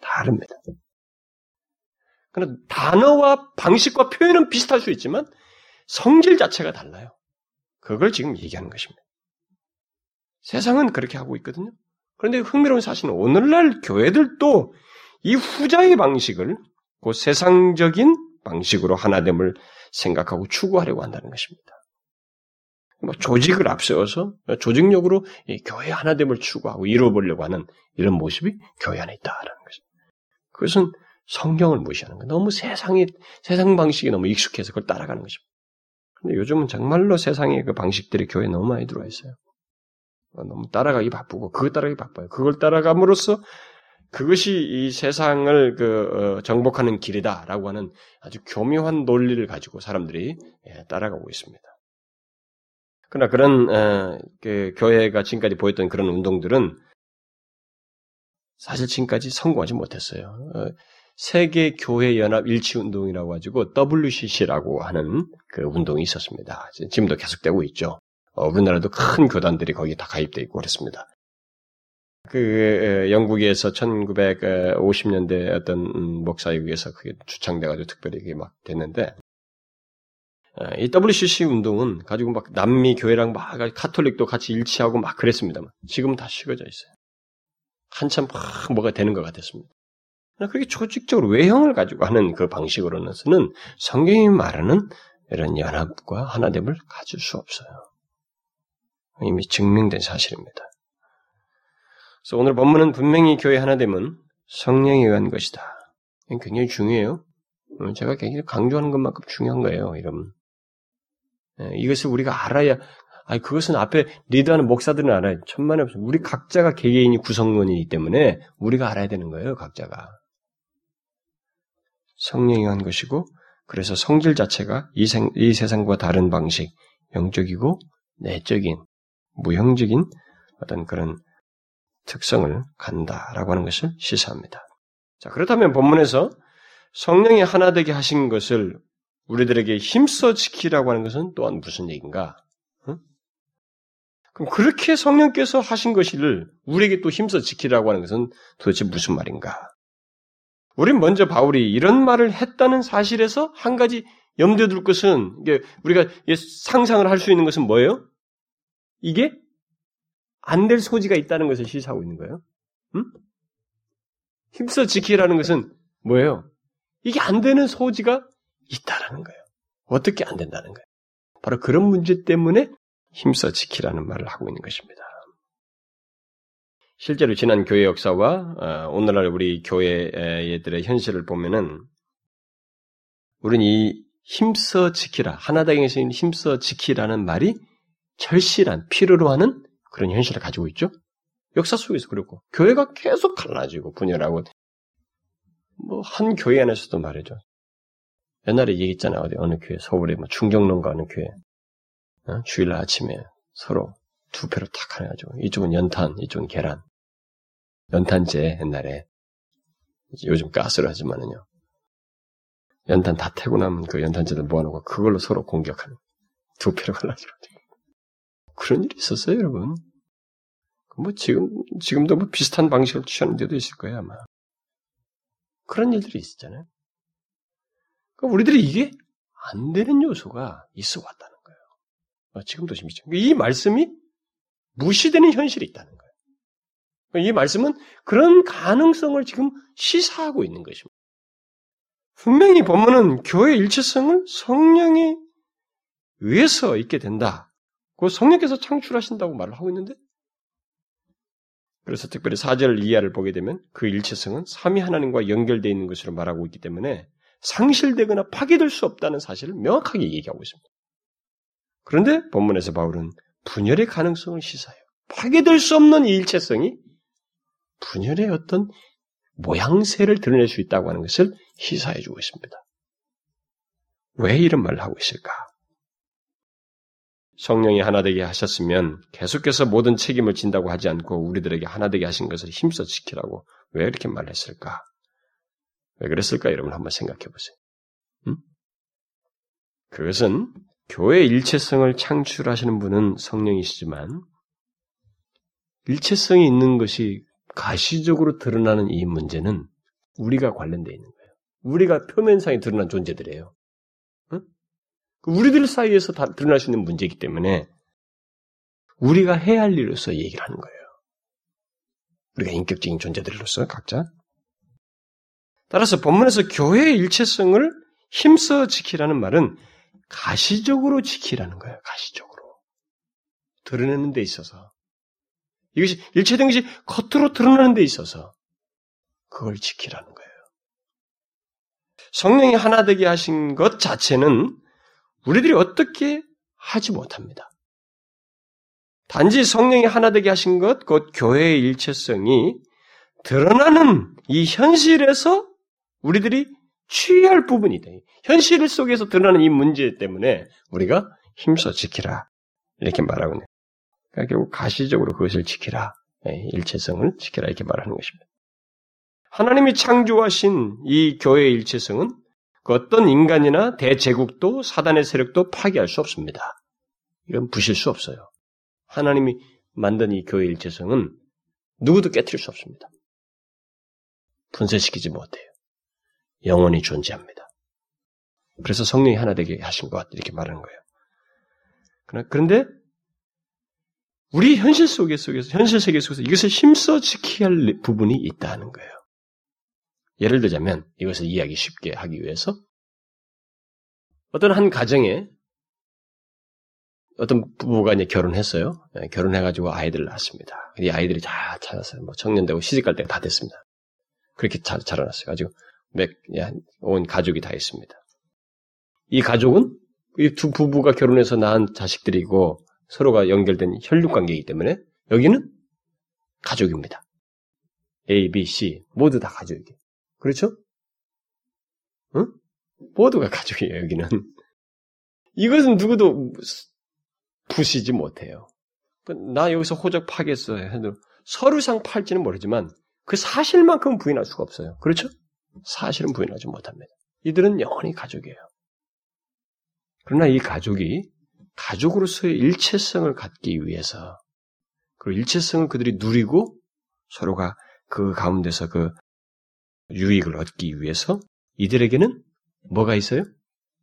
다릅니다. 그러나 단어와 방식과 표현은 비슷할 수 있지만 성질 자체가 달라요. 그걸 지금 얘기하는 것입니다. 세상은 그렇게 하고 있거든요. 그런데 흥미로운 사실은 오늘날 교회들도 이 후자의 방식을 그 세상적인 방식으로 하나됨을 생각하고 추구하려고 한다는 것입니다. 뭐 조직을 앞세워서 조직력으로 교회 하나됨을 추구하고 이루어보려고 하는 이런 모습이 교회 안에 있다라는 것입니다. 그것은 성경을 무시하는 거예요. 너무 세상이 세상 방식이 너무 익숙해서 그걸 따라가는 것입니다. 근데 요즘은 정말로 세상의 그 방식들이 교회에 너무 많이 들어와 있어요. 너무 따라가기 바쁘고 그것 따라가기 바빠요. 그걸 따라감으로써 그것이 이 세상을 그 어, 정복하는 길이다라고 하는 아주 교묘한 논리를 가지고 사람들이 예, 따라가고 있습니다. 그러나 그런 어, 그 교회가 지금까지 보였던 그런 운동들은 사실 지금까지 성공하지 못했어요. 어, 세계 교회 연합 일치 운동이라고 가지고 WCC라고 하는 그 운동이 있었습니다. 지금도 계속되고 있죠. 우리나라도 큰 교단들이 거기 다 가입돼 있고 그렇습니다. 그 영국에서 1950년대 어떤 음, 목사에 의해서 그게 주창돼가지고 특별히 그게 막 됐는데 이 WCC 운동은 가지고 막 남미 교회랑 막 카톨릭도 같이 일치하고 막 그랬습니다만 지금은 다 식어져 있어요. 한참 막 뭐가 되는 것 같았습니다. 그렇게 조직적으로 외형을 가지고 하는 그 방식으로는 성경이 말하는 이런 연합과 하나됨을 가질 수 없어요. 이미 증명된 사실입니다. 그래서 오늘 본문은 분명히 교회 하나됨은 성령에 의한 것이다. 굉장히 중요해요. 어, 제가 굉장히 강조하는 것만큼 중요한 거예요, 여러분. 예, 이것을 우리가 알아야, 아니, 그것은 앞에 리드하는 목사들은 알아요. 천만에 없어. 우리 각자가 개개인이 구성원이기 때문에 우리가 알아야 되는 거예요, 각자가. 성령이 한 것이고, 그래서 성질 자체가 이, 생, 이 세상과 다른 방식, 영적이고 내적인, 무형적인 어떤 그런 특성을 갖는다라고 하는 것을 시사합니다. 자, 그렇다면 본문에서 성령이 하나 되게 하신 것을 우리들에게 힘써 지키라고 하는 것은 또한 무슨 얘기인가? 응? 그럼 그렇게 성령께서 하신 것을 우리에게 또 힘써 지키라고 하는 것은 도대체 무슨 말인가? 우린 먼저 바울이 이런 말을 했다는 사실에서 한 가지 염두에 둘 것은 우리가 상상을 할 수 있는 것은 뭐예요? 이게 안 될 소지가 있다는 것을 시사하고 있는 거예요. 응? 힘써 지키라는 것은 뭐예요? 이게 안 되는 소지가 있다라는 거예요. 어떻게 안 된다는 거예요. 바로 그런 문제 때문에 힘써 지키라는 말을 하고 있는 것입니다. 실제로 지난 교회 역사와 어, 오늘날 우리 교회들의 현실을 보면은 우리는 이 힘써 지키라 하나당에서 힘써 지키라는 말이 절실한 필요로 하는 그런 현실을 가지고 있죠. 역사 속에서 그렇고 교회가 계속 갈라지고 분열하고 뭐 한 교회 안에서도 말이죠. 옛날에 얘기했잖아요. 어디 어느 교회 서울에 뭐 충경론가 어느 교회 어? 주일 아침에 서로 두 패로 탁 해가지고 이쪽은 연탄, 이쪽은 계란. 연탄재 옛날에 요즘 가스로 하지만은요. 연탄 다 태고 나면 그 연탄재들 모아놓고 그걸로 서로 공격하는 두 패로 갈라지고 그런 일이 있었어요, 여러분. 뭐 지금 지금도 뭐 비슷한 방식을 취하는 데도 있을 거예요, 아마. 그런 일들이 있었잖아요. 그러니까 우리들이 이게 안 되는 요소가 있어 왔다는 거예요. 어, 지금도 심이죠. 이 말씀이 무시되는 현실이 있다는 거예요. 이 말씀은 그런 가능성을 지금 시사하고 있는 것입니다. 분명히 본문은 교회 일체성을 성령에 의해서 있게 된다. 그 성령께서 창출하신다고 말을 하고 있는데 그래서 특별히 사절 이하를 보게 되면 그 일체성은 삼위 하나님과 연결되어 있는 것으로 말하고 있기 때문에 상실되거나 파괴될 수 없다는 사실을 명확하게 얘기하고 있습니다. 그런데 본문에서 바울은 분열의 가능성을 시사해요. 파괴될 수 없는 이 일체성이 분열의 어떤 모양새를 드러낼 수 있다고 하는 것을 시사해 주고 있습니다. 왜 이런 말을 하고 있을까? 성령이 하나 되게 하셨으면 계속해서 모든 책임을 진다고 하지 않고 우리들에게 하나 되게 하신 것을 힘써 지키라고 왜 이렇게 말했을까? 왜 그랬을까? 여러분 한번 생각해 보세요. 음? 그것은 교회 일체성을 창출하시는 분은 성령이시지만 일체성이 있는 것이 가시적으로 드러나는 이 문제는 우리가 관련되어 있는 거예요. 우리가 표면상에 드러난 존재들이에요. 우리들 사이에서 다 드러날 수 있는 문제이기 때문에 우리가 해야 할 일로서 얘기를 하는 거예요. 우리가 인격적인 존재들로서 각자. 따라서 본문에서 교회의 일체성을 힘써 지키라는 말은 가시적으로 지키라는 거예요. 가시적으로. 드러내는 데 있어서. 이것이 일체된 것이 겉으로 드러나는 데 있어서 그걸 지키라는 거예요. 성령이 하나 되게 하신 것 자체는 우리들이 어떻게 하지 못합니다. 단지 성령이 하나 되게 하신 것, 곧 교회의 일체성이 드러나는 이 현실에서 우리들이 취할 부분이다. 현실 속에서 드러나는 이 문제 때문에 우리가 힘써 지키라. 이렇게 말하고 있네요. 그러니까 결국 가시적으로 그것을 지키라. 예, 일체성을 지키라. 이렇게 말하는 것입니다. 하나님이 창조하신 이 교회의 일체성은 그 어떤 인간이나 대제국도 사단의 세력도 파괴할 수 없습니다. 이건 부실 수 없어요. 하나님이 만든 이 교회 일체성은 누구도 깨뜨릴 수 없습니다. 분쇄시키지 못해요. 영원히 존재합니다. 그래서 성령이 하나 되게 하신 것 이렇게 말하는 거예요. 그런데 우리 현실 속에 속에서 현실 세계 속에서 이것을 힘써 지켜야 할 부분이 있다는 거예요. 예를 들자면 이것을 이해하기 쉽게 하기 위해서 어떤 한 가정에 어떤 부부가 이제 결혼했어요. 예, 결혼해가지고 아이들을 낳았습니다. 이 아이들이 다 자랐어요. 뭐 청년되고 시집갈 때가 다 됐습니다. 그렇게 자, 자라났어요. 가지고 몇, 온 가족이 다 있습니다. 이 가족은 이 두 부부가 결혼해서 낳은 자식들이고 서로가 연결된 혈육 관계이기 때문에 여기는 가족입니다. A, B, C 모두 다 가족이에요. 그렇죠? 응? 모두가 (laughs) 가족이에요, 여기는. 이것은 누구도 부시지 못해요. 그나 여기서 호적 파겠어 해도 서류상 팔지는 모르지만 그 사실만큼은 부인할 수가 없어요. 그렇죠? 사실은 부인하지 못합니다. 이들은 영원히 가족이에요. 그러나 이 가족이 가족으로서의 일체성을 갖기 위해서 그리고 일체성을 그들이 누리고 서로가 그 가운데서 그 유익을 얻기 위해서 이들에게는 뭐가 있어요?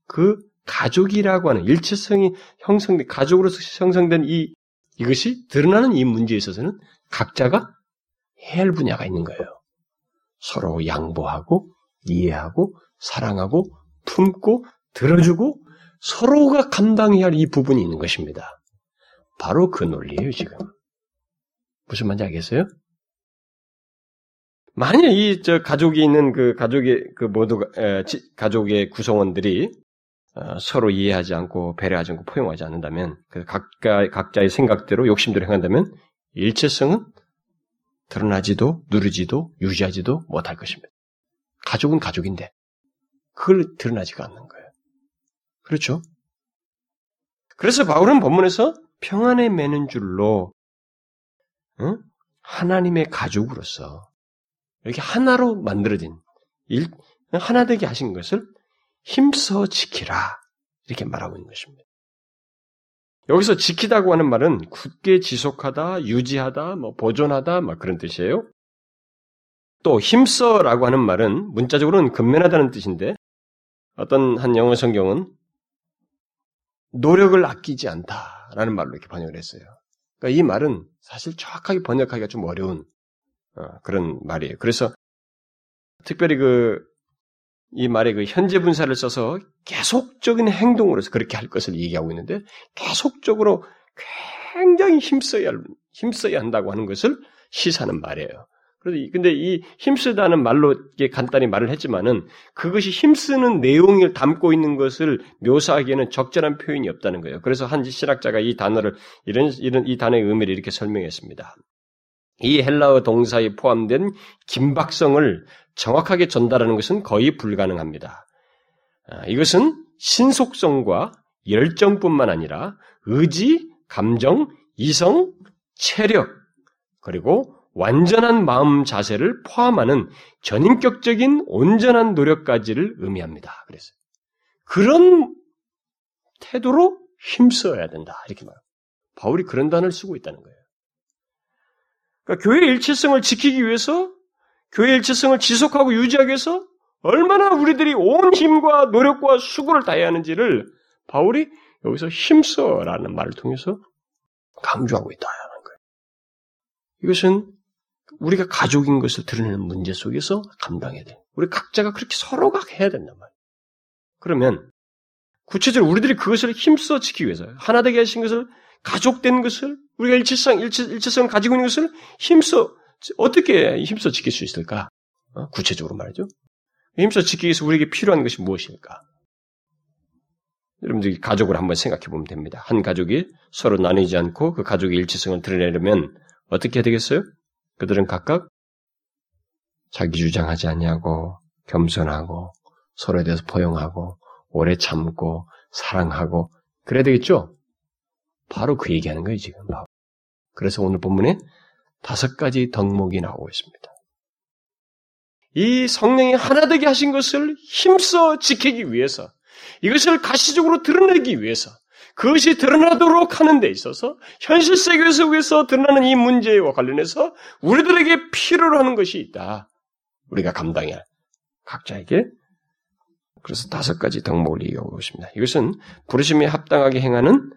그 가족이라고 하는 일체성이 형성된 가족으로서 형성된 이 이것이 드러나는 이 문제에 있어서는 각자가 해야 할 분야가 있는 거예요. 서로 양보하고 이해하고 사랑하고 품고 들어주고 서로가 감당해야 할 이 부분이 있는 것입니다. 바로 그 논리예요, 지금. 무슨 말인지 알겠어요? 만약 이저 가족이 있는 그 가족의 그 지, 가족의 구성원들이 어, 서로 이해하지 않고 배려하지 않고 포용하지 않는다면 그 각자 각자의 생각대로 욕심대로 행한다면 일체성은 드러나지도 누르지도 유지하지도 못할 것입니다. 가족은 가족인데 그걸 드러나지가 않는 거예요. 그렇죠? 그래서 바울은 본문에서 평안에 매는 줄로 응? 하나님의 가족으로서 이렇게 하나로 만들어진 일, 하나 되게 하신 것을 힘써 지키라 이렇게 말하고 있는 것입니다. 여기서 지키다고 하는 말은 굳게 지속하다, 유지하다, 뭐 보존하다, 막 그런 뜻이에요. 또 힘써라고 하는 말은 문자적으로는 근면하다는 뜻인데 어떤 한 영어 성경은 노력을 아끼지 않다라는 말로 이렇게 번역을 했어요. 그러니까 이 말은 사실 정확하게 번역하기가 좀 어려운 어, 그런 말이에요. 그래서 특별히 그 이 말의 그 현재 분사를 써서 계속적인 행동으로서 그렇게 할 것을 얘기하고 있는데 계속적으로 굉장히 힘써야 힘써야 한다고 하는 것을 시사하는 말이에요. 근데 이 힘쓰다는 말로 간단히 말을 했지만은 그것이 힘쓰는 내용을 담고 있는 것을 묘사하기에는 적절한 표현이 없다는 거예요. 그래서 한 신학자가 이 단어를 이런 이런 이 단어의 의미를 이렇게 설명했습니다. 이 헬라어 동사에 포함된 긴박성을 정확하게 전달하는 것은 거의 불가능합니다. 아, 이것은 신속성과 열정뿐만 아니라 의지, 감정, 이성, 체력, 그리고 완전한 마음 자세를 포함하는 전인격적인 온전한 노력까지를 의미합니다. 그래서 그런 태도로 힘써야 된다. 이렇게 말합니다. 바울이 그런 단어를 쓰고 있다는 거예요. 그러니까 교회의 일체성을 지키기 위해서 교회의 일체성을 지속하고 유지하기 위해서 얼마나 우리들이 온 힘과 노력과 수고를 다해야 하는지를 바울이 여기서 힘써라는 말을 통해서 강조하고 있다는 거예요. 이것은 우리가 가족인 것을 드러내는 문제 속에서 감당해야 돼. 우리 각자가 그렇게 서로가 해야 된단 말이에요. 그러면 구체적으로 우리들이 그것을 힘써 지키기 위해서 하나 되게 하신 것을 가족된 것을 우리가 일치성 일치, 일치성을 가지고 있는 것을 힘써 어떻게 힘써 지킬 수 있을까? 어? 구체적으로 말이죠. 힘써 지키기 위해서 우리에게 필요한 것이 무엇일까? 여러분들 가족을 한번 생각해 보면 됩니다. 한 가족이 서로 나뉘지 않고 그 가족의 일치성을 드러내려면 어떻게 해야 되겠어요? 그들은 각각 자기 주장하지 않냐고 겸손하고 서로에 대해서 포용하고 오래 참고 사랑하고 그래야 되겠죠? 바로 그 얘기하는 거예요 지금. 그래서 오늘 본문에 다섯 가지 덕목이 나오고 있습니다. 이 성령이 하나 되게 하신 것을 힘써 지키기 위해서 이것을 가시적으로 드러내기 위해서 그것이 드러나도록 하는 데 있어서 현실 세계 속에서 드러나는 이 문제와 관련해서 우리들에게 필요로 하는 것이 있다. 우리가 감당해야 할 각자에게 그래서 다섯 가지 덕목을 얘기하고 있습니다. 이것은 부르심에 합당하게 행하는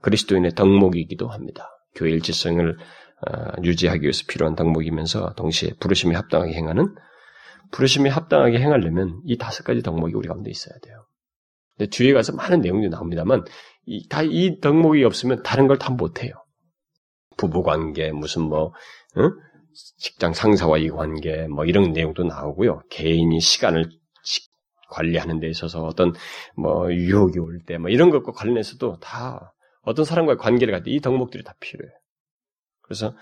그리스도인의 덕목이기도 합니다. 교회 일치성을 어, 유지하기 위해서 필요한 덕목이면서 동시에 부르심에 합당하게 행하는 부르심에 합당하게 행하려면 이 다섯 가지 덕목이 우리 가운데 있어야 돼요. 근데 뒤에 가서 많은 내용이 나옵니다만 다이 덕목이 없으면 다른 걸 다 못해요. 부부 관계 무슨 뭐 응? 직장 상사와의 관계 뭐 이런 내용도 나오고요. 개인이 시간을 관리하는 데 있어서 어떤 뭐 유혹이 올 때 뭐 이런 것과 관련해서도 다 어떤 사람과의 관계를 갖때 이 덕목들이 다 필요해요. 그래서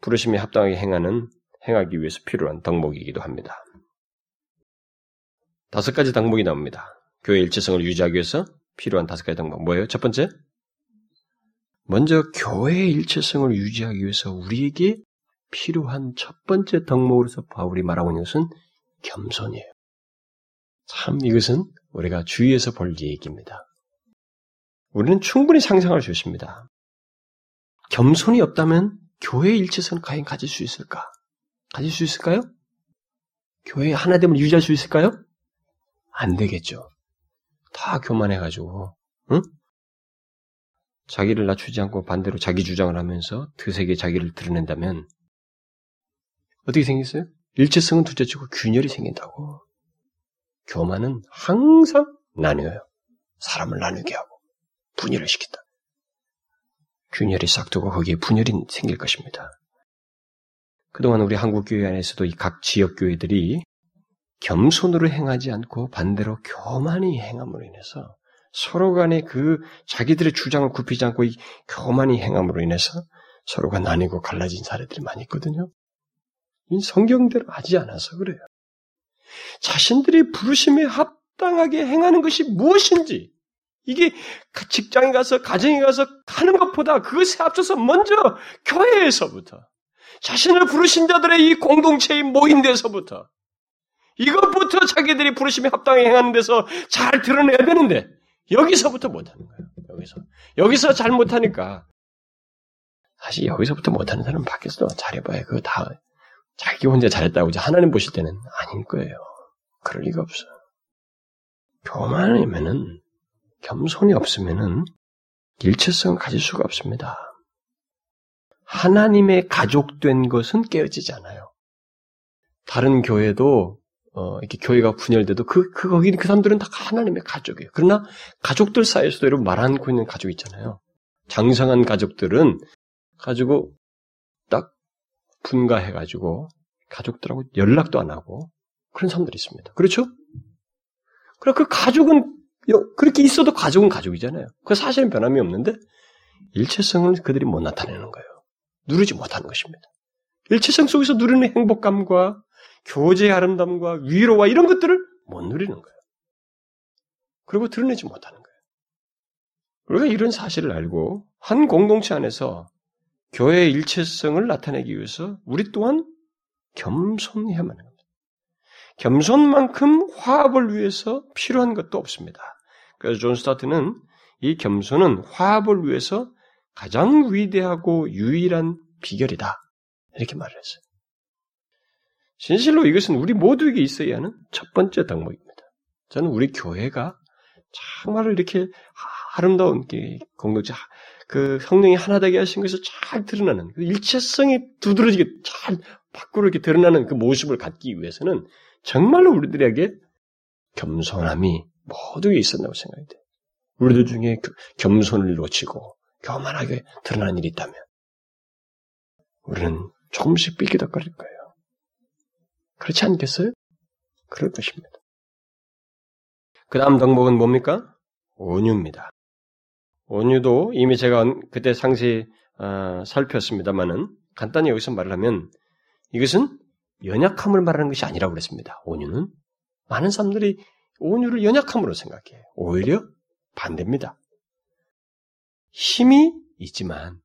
부르심에 합당하게 행하는 행하기 위해서 필요한 덕목이기도 합니다. 다섯 가지 덕목이 나옵니다. 교회 일체성을 유지하기 위해서 필요한 다섯 가지 덕목 뭐예요? 첫 번째, 먼저 교회의 일체성을 유지하기 위해서 우리에게 필요한 첫 번째 덕목으로서 바울이 말하고 있는 것은 겸손이에요. 참 이것은 우리가 주위에서 볼 얘기입니다. 우리는 충분히 상상할 수 있습니다. 겸손이 없다면 교회의 일체성을 과연 가질 수 있을까? 가질 수 있을까요? 교회 하나됨을 유지할 수 있을까요? 안 되겠죠. 다 교만해가지고, 응? 자기를 낮추지 않고 반대로 자기 주장을 하면서 드세게 자기를 드러낸다면 어떻게 생겼어요? 일체성은 둘째치고 균열이 생긴다고. 교만은 항상 나뉘어요. 사람을 나누게 하고 분열을 시킨다. 균열이 싹두고 거기에 분열이 생길 것입니다. 그동안 우리 한국교회 안에서도 이 각 지역교회들이 겸손으로 행하지 않고 반대로 교만히 행함으로 인해서 서로 간에 그 자기들의 주장을 굽히지 않고 이 교만히 행함으로 인해서 서로가 나뉘고 갈라진 사례들이 많이 있거든요. 성경대로 하지 않아서 그래요. 자신들이 부르심에 합당하게 행하는 것이 무엇인지 이게 직장에 가서 가정에 가서 하는 것보다 그것에 앞서서 먼저 교회에서부터 자신을 부르신 자들의 이 공동체의 모인 데서부터 이것부터 자기들이 부르심에 합당하게 행하는 데서 잘 드러내야 되는데 여기서부터 못하는 거예요. 여기서 여기서 잘 못하니까 사실 여기서부터 못하는 사람은 밖에서도 잘해봐야 그거 다 자기 혼자 잘했다고 하나님 보실 때는 아닐 거예요. 그럴 리가 없어. 교만이면은 겸손이 없으면은 일체성을 가질 수가 없습니다. 하나님의 가족된 것은 깨어지지 않아요. 다른 교회도 어, 이렇게 교회가 분열돼도 그, 그, 거기 그 사람들은 다 하나님의 가족이에요. 그러나 가족들 사이에서도 여러분 말하고 있는 가족 있잖아요. 장성한 가족들은 가지고 딱 분가해가지고 가족들하고 연락도 안 하고 그런 사람들이 있습니다. 그렇죠? 그럼 그 가족은 그렇게 있어도 가족은 가족이잖아요. 그 사실은 변함이 없는데 일체성을 그들이 못 나타내는 거예요. 누르지 못하는 것입니다. 일체성 속에서 누리는 행복감과 교제의 아름다움과 위로와 이런 것들을 못 누리는 거예요. 그리고 드러내지 못하는 거예요. 우리가 이런 사실을 알고 한 공동체 안에서 교회의 일체성을 나타내기 위해서 우리 또한 겸손해야만 합니다. 겸손만큼 화합을 위해서 필요한 것도 없습니다. 그래서 존 스토트는 이 겸손은 화합을 위해서 가장 위대하고 유일한 비결이다. 이렇게 말을 했어요. 진실로 이것은 우리 모두에게 있어야 하는 첫 번째 덕목입니다. 저는 우리 교회가 정말 이렇게 아름다운 공동체, 그 성령이 하나 되게 하신 것을 잘 드러나는 그 일체성이 두드러지게 잘 밖으로 이렇게 드러나는 그 모습을 갖기 위해서는 정말로 우리들에게 겸손함이 모두에 있었다고 생각이 돼. 우리들 중에 겸손을 놓치고 교만하게 드러나는 일이 있다면 우리는 조금씩 삐끼덕거릴 거예요. 그렇지 않겠어요? 그럴 것입니다. 그 다음 덕목은 뭡니까? 온유입니다. 온유도 이미 제가 그때 상세히 어, 살폈습니다만은 간단히 여기서 말을 하면 이것은 연약함을 말하는 것이 아니라고 그랬습니다. 온유는 많은 사람들이 온유를 연약함으로 생각해요. 오히려 반대입니다. 힘이 있지만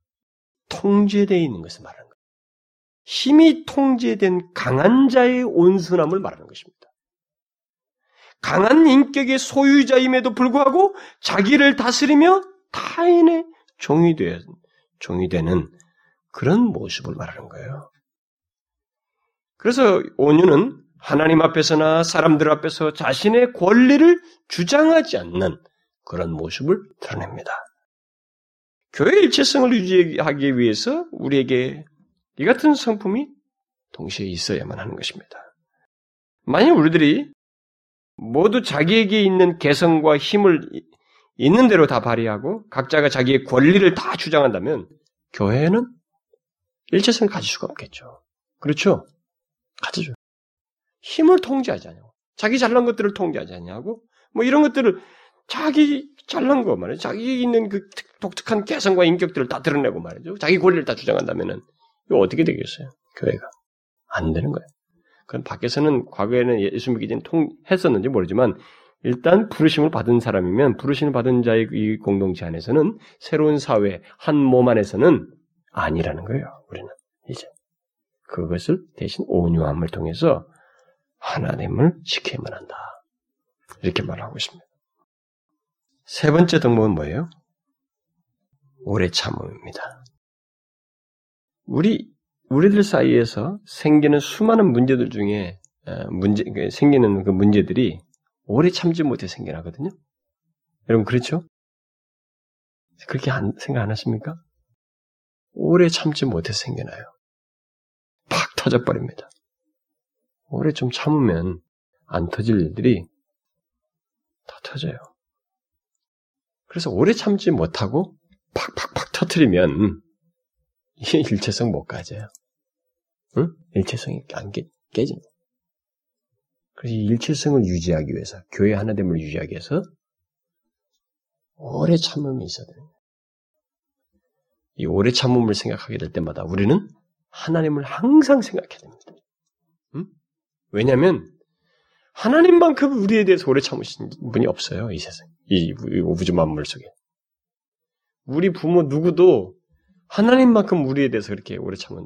통제되어 있는 것을 말하는 거예요. 힘이 통제된 강한 자의 온순함을 말하는 것입니다. 강한 인격의 소유자임에도 불구하고 자기를 다스리며 타인의 종이 되, 종이 되는 그런 모습을 말하는 거예요. 그래서 온유는 하나님 앞에서나 사람들 앞에서 자신의 권리를 주장하지 않는 그런 모습을 드러냅니다. 교회 일체성을 유지하기 위해서 우리에게 이 같은 성품이 동시에 있어야만 하는 것입니다. 만약 우리들이 모두 자기에게 있는 개성과 힘을 있는 대로 다 발휘하고 각자가 자기의 권리를 다 주장한다면 교회는 일체성을 가질 수가 없겠죠. 그렇죠? 가지죠. 힘을 통제하지 않냐고. 자기 잘난 것들을 통제하지 않냐고. 뭐 이런 것들을 자기 잘난 거 말이에요. 자기 있는 그 독특한 개성과 인격들을 다 드러내고 말이죠. 자기 권리를 다 주장한다면은 이거 어떻게 되겠어요? 교회가. 안 되는 거예요. 그럼 밖에서는 과거에는 예수 믿기 전에 통, 했었는지 모르지만 일단 부르심을 받은 사람이면 부르심을 받은 자의 이 공동체 안에서는 새로운 사회 한 몸 안에서는 아니라는 거예요. 우리는 이제 그것을 대신 온유함을 통해서 하나님을 지켜야만 한다. 이렇게 말하고 있습니다. 세 번째 덕목은 뭐예요? 오래 참음입니다. 우리 우리들 사이에서 생기는 수많은 문제들 중에 문제 그 생기는 그 문제들이 오래 참지 못해 생겨나거든요. 여러분 그렇죠? 그렇게 안, 생각 안 하십니까? 오래 참지 못해 생겨나요. 팍 터져버립니다. 오래 좀 참으면 안 터질 일들이 다 터져요. 그래서 오래 참지 못하고 팍팍팍 터트리면 이게 (laughs) 일체성 못 가져요. 응? 일체성이 안 깨, 깨집니다. 그래서 이 일체성을 유지하기 위해서, 교회 하나됨을 유지하기 위해서 오래 참음이 있어야 됩니다. 이 오래 참음을 생각하게 될 때마다 우리는 하나님을 항상 생각해야 됩니다. 응? 왜냐하면 하나님만큼 우리에 대해서 오래 참으신 분이 없어요. 이 세상, 이 우주 만물 속에. 우리 부모 누구도 하나님만큼 우리에 대해서 그렇게 오래 참은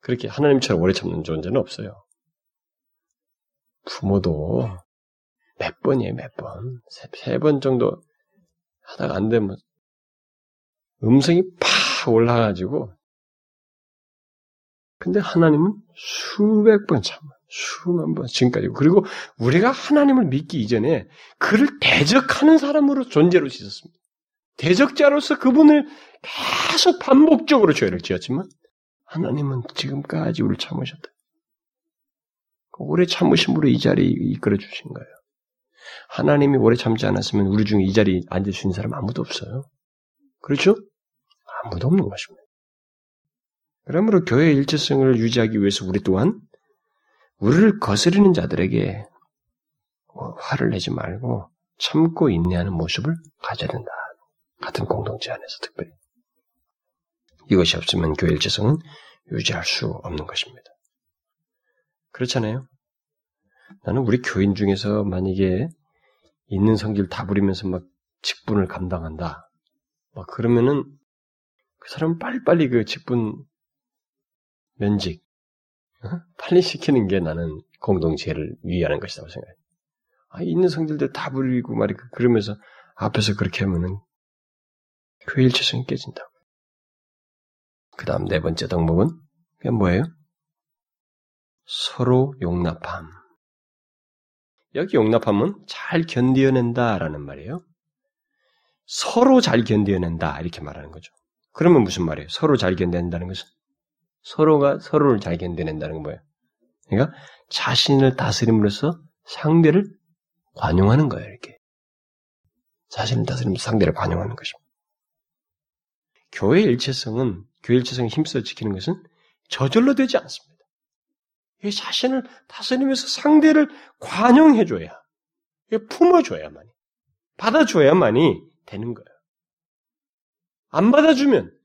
그렇게 하나님처럼 오래 참는 존재는 없어요. 부모도 몇 번이에요, 몇 번. 세 번 정도 하다가 안 되면 음성이 팍 올라가지고 근데 하나님은 수백 번 참아. 수만 번 지금까지 그리고 우리가 하나님을 믿기 이전에 그를 대적하는 사람으로 존재로 있었습니다. 대적자로서 그분을 계속 반복적으로 죄를 지었지만 하나님은 지금까지 우리를 참으셨다. 오래 참으심으로 이 자리에 이끌어 주신 거예요. 하나님이 오래 참지 않았으면 우리 중에 이 자리에 앉을 수 있는 사람 아무도 없어요. 그렇죠? 아무도 없는 것입니다. 그러므로 교회의 일체성을 유지하기 위해서 우리 또한 우리를 거스르는 자들에게 화를 내지 말고 참고 인내하는 모습을 가져야 된다. 같은 공동체 안에서 특별히. 이것이 없으면 교회 일체성은 유지할 수 없는 것입니다. 그렇잖아요. 나는 우리 교인 중에서 만약에 있는 성질 다 부리면서 막 직분을 감당한다. 막 그러면은 그 사람 빨리빨리 그 직분 면직 어? 빨리 시키는 게 나는 공동체를 위하는 것이라고 생각해. 아, 있는 성질들 다 부리고 말이 그, 그러면서 앞에서 그렇게 하면은 교회 일체성이 깨진다고. 그 다음 네 번째 덕목은 그게 뭐예요? 서로 용납함. 여기 용납함은 잘 견디어낸다라는 말이에요. 서로 잘 견디어낸다 이렇게 말하는 거죠. 그러면 무슨 말이에요? 서로 잘 견뎌낸다는 것은 서로가 서로를 잘 견뎌낸다는 건 뭐예요? 그러니까 자신을 다스림으로써 상대를 관용하는 거예요. 이렇게 자신을 다스리면서 상대를 관용하는 것입니다. 교회 일체성은 교회 일체성을 힘써 지키는 것은 저절로 되지 않습니다. 이 자신을 다스리면서 상대를 관용해줘야, 품어줘야만이, 받아줘야만이 되는 거예요. 안 받아주면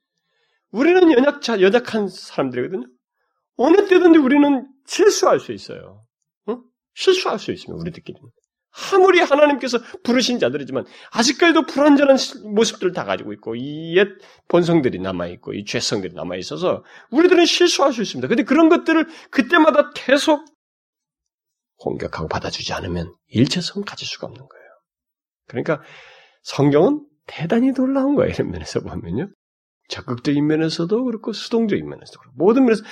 우리는 연약자, 연약한 사람들이거든요. 어느 때든지 우리는 실수할 수 있어요. 응? 실수할 수 있습니다. 우리들끼리는. 아무리 하나님께서 부르신 자들이지만 아직까지도 불완전한 모습들을 다 가지고 있고 이 옛 본성들이 남아 있고 이 죄성들이 남아 있어서 우리들은 실수할 수 있습니다. 근데 그런 것들을 그때마다 계속 공격하고 받아주지 않으면 일체성을 가질 수가 없는 거예요. 그러니까 성경은 대단히 놀라운 거예요. 이런 면에서 보면요. 적극적인 면에서도 그렇고 수동적인 면에서도 그렇고 모든 면에서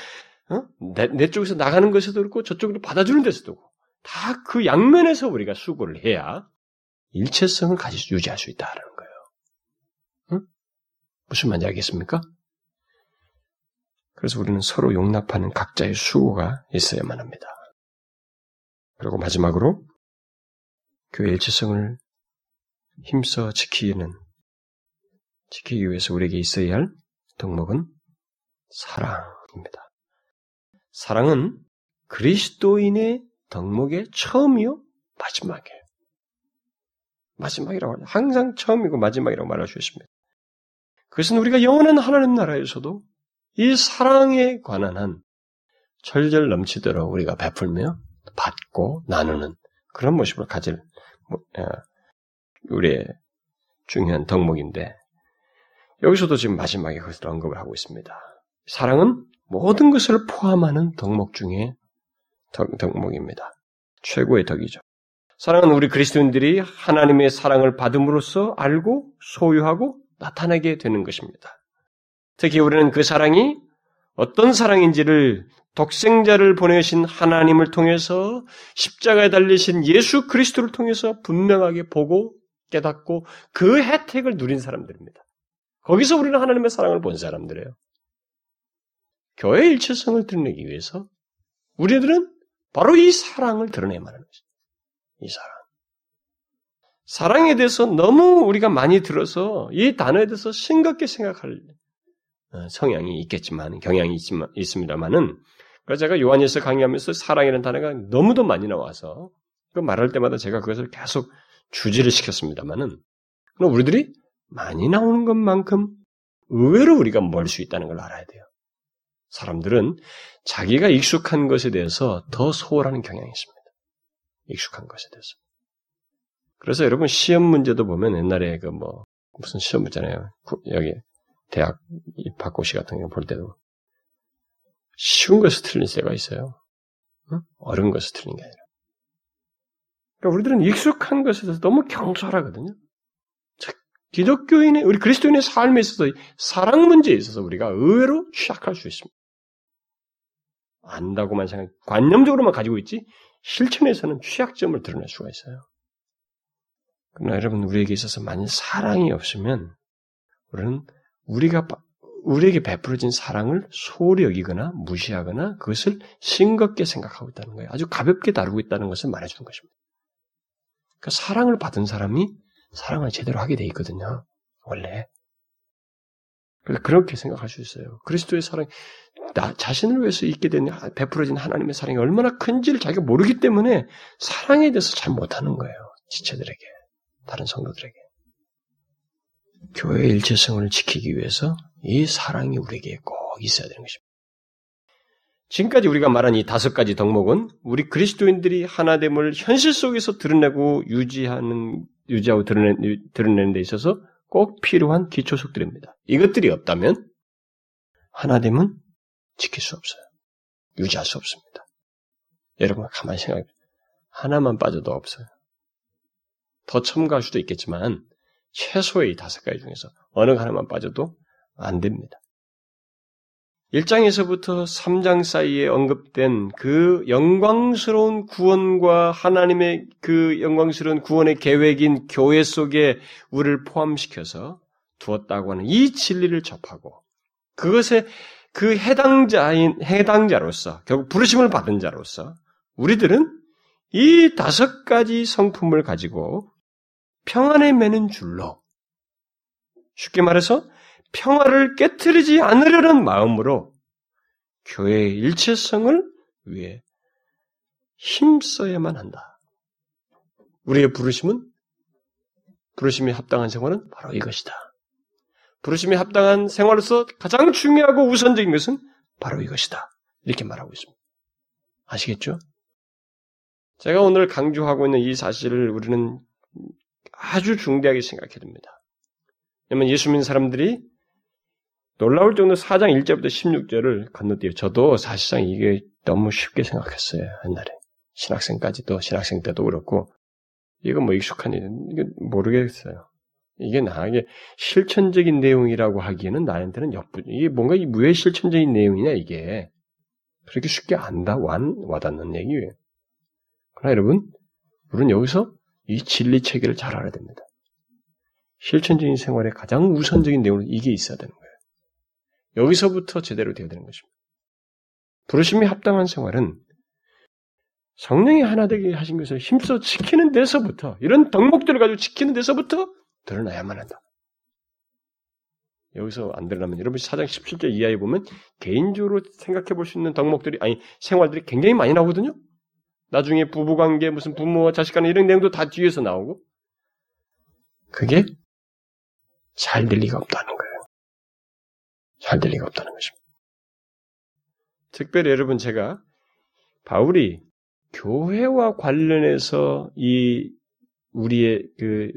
어? 내, 내 쪽에서 나가는 것에도 그렇고 저쪽으로 받아주는 데서도 그렇고 다 그 양면에서 우리가 수고를 해야 일체성을 가질 수 유지할 수 있다는 거예요. 응? 무슨 말인지 알겠습니까? 그래서 우리는 서로 용납하는 각자의 수고가 있어야만 합니다. 그리고 마지막으로 교회 일체성을 힘써 지키는 지키기 위해서 우리에게 있어야 할 덕목은 사랑입니다. 사랑은 그리스도인의 덕목의 처음이요 마지막이에요. 마지막이라고. 항상 처음이고 마지막이라고 말할 수 있습니다. 그것은 우리가 영원한 하나님 나라에서도 이 사랑에 관한 한 절절 넘치도록 우리가 베풀며 받고 나누는 그런 모습을 가질 뭐, 어, 우리의 중요한 덕목인데 여기서도 지금 마지막에 그것을 언급을 하고 있습니다. 사랑은 모든 것을 포함하는 덕목 중에 덕, 덕목입니다. 최고의 덕이죠. 사랑은 우리 그리스도인들이 하나님의 사랑을 받음으로써 알고 소유하고 나타나게 되는 것입니다. 특히 우리는 그 사랑이 어떤 사랑인지를 독생자를 보내신 하나님을 통해서 십자가에 달리신 예수 그리스도를 통해서 분명하게 보고 깨닫고 그 혜택을 누린 사람들입니다. 거기서 우리는 하나님의 사랑을 본 사람들이에요. 교회 일체성을 드러내기 위해서 우리들은 바로 이 사랑을 드러내야만 하는 것입니다. 이 사랑. 사랑에 대해서 너무 우리가 많이 들어서 이 단어에 대해서 심각하게 생각할 어, 성향이 있겠지만, 경향이 있습니다만은, 그래서 제가 요한일서 강의하면서 사랑이라는 단어가 너무도 많이 나와서, 그 말할 때마다 제가 그것을 계속 주지를 시켰습니다만은, 그럼 우리들이 많이 나오는 것만큼 의외로 우리가 멀 수 있다는 걸 알아야 돼요. 사람들은 자기가 익숙한 것에 대해서 더 소홀하는 경향이 있습니다. 익숙한 것에 대해서. 그래서 여러분 시험 문제도 보면 옛날에 그 뭐 무슨 시험 문제잖아요. 여기 대학 입학고시 같은 거볼 때도 쉬운 것을 틀린 때가 있어요. 응? 어려운 것을 틀린 게 아니라. 그러니까 우리들은 익숙한 것에 대해서 너무 경솔하거든요. 기독교인의 우리 그리스도인의 삶에 있어서 사랑 문제에 있어서 우리가 의외로 취약할 수 있습니다. 안다고만 생각, 관념적으로만 가지고 있지 실천에서는 취약점을 드러낼 수가 있어요. 그러나 여러분 우리에게 있어서 만약 사랑이 없으면 우리는 우리가 우리에게 베풀어진 사랑을 소홀히 여기거나 무시하거나 그것을 싱겁게 생각하고 있다는 거예요. 아주 가볍게 다루고 있다는 것을 말해주는 것입니다. 그 사랑을 받은 사람이 사랑을 제대로 하게 돼 있거든요. 원래. 그렇게 생각할 수 있어요. 그리스도의 사랑, 나 자신을 위해서 있게 된 베풀어진 하나님의 사랑이 얼마나 큰지를 자기가 모르기 때문에 사랑에 대해서 잘 못하는 거예요. 지체들에게, 다른 성도들에게. 교회의 일체성을 지키기 위해서 이 사랑이 우리에게 꼭 있어야 되는 것입니다. 지금까지 우리가 말한 이 다섯 가지 덕목은 우리 그리스도인들이 하나됨을 현실 속에서 드러내고 유지하는 유지하고 드러내, 드러내는 데 있어서 꼭 필요한 기초속들입니다. 이것들이 없다면 하나됨은 지킬 수 없어요. 유지할 수 없습니다. 여러분 가만히 생각해 하나만 빠져도 없어요. 더 첨가할 수도 있겠지만 최소의 이 다섯 가지 중에서 어느 하나만 빠져도 안 됩니다. 1장에서부터 3장 사이에 언급된 그 영광스러운 구원과 하나님의 그 영광스러운 구원의 계획인 교회 속에 우리를 포함시켜서 두었다고 하는 이 진리를 접하고 그것에 그 해당자인 해당자로서 결국 부르심을 받은 자로서 우리들은 이 다섯 가지 성품을 가지고 평안에 매는 줄로 쉽게 말해서 평화를 깨뜨리지 않으려는 마음으로 교회의 일체성을 위해 힘써야만 한다. 우리의 부르심은 부르심이 합당한 생활은 바로 이것이다. 부르심이 합당한 생활로서 가장 중요하고 우선적인 것은 바로 이것이다. 이렇게 말하고 있습니다. 아시겠죠? 제가 오늘 강조하고 있는 이 사실을 우리는 아주 중대하게 생각해야 됩니다. 왜냐면 예수 믿는 사람들이 놀라울 정도 4장 1절부터 16절을 건너뛰어 저도 사실상 이게 너무 쉽게 생각했어요. 옛날에. 신학생까지도, 신학생 때도 그렇고, 이건 뭐 익숙한 일, 이게 모르겠어요. 이게 나에게 실천적인 내용이라고 하기에는 나한테는 역부, 이게 뭔가 왜 실천적인 내용이냐, 이게. 그렇게 쉽게 안다, 완, 와닿는 얘기예요. 그러나 여러분, 우리는 여기서 이 진리 체계를 잘 알아야 됩니다. 실천적인 생활의 가장 우선적인 내용은 이게 있어야 되는 거예요. 여기서부터 제대로 되어야 되는 것입니다. 부르심이 합당한 생활은 성령이 하나 되게 하신 것을 힘써 지키는 데서부터 이런 덕목들을 가지고 지키는 데서부터 드러나야만 한다. 여기서 안 드러나면 여러분 사장 17절 이하에 보면 개인적으로 생각해 볼 수 있는 덕목들이 아니 생활들이 굉장히 많이 나오거든요. 나중에 부부관계 무슨 부모와 자식 간의 이런 내용도 다 뒤에서 나오고 그게 잘 될 리가 없다는 거예요. 잘 될 리가 없다는 것입니다. 특별히 여러분 제가 바울이 교회와 관련해서 이 우리의 그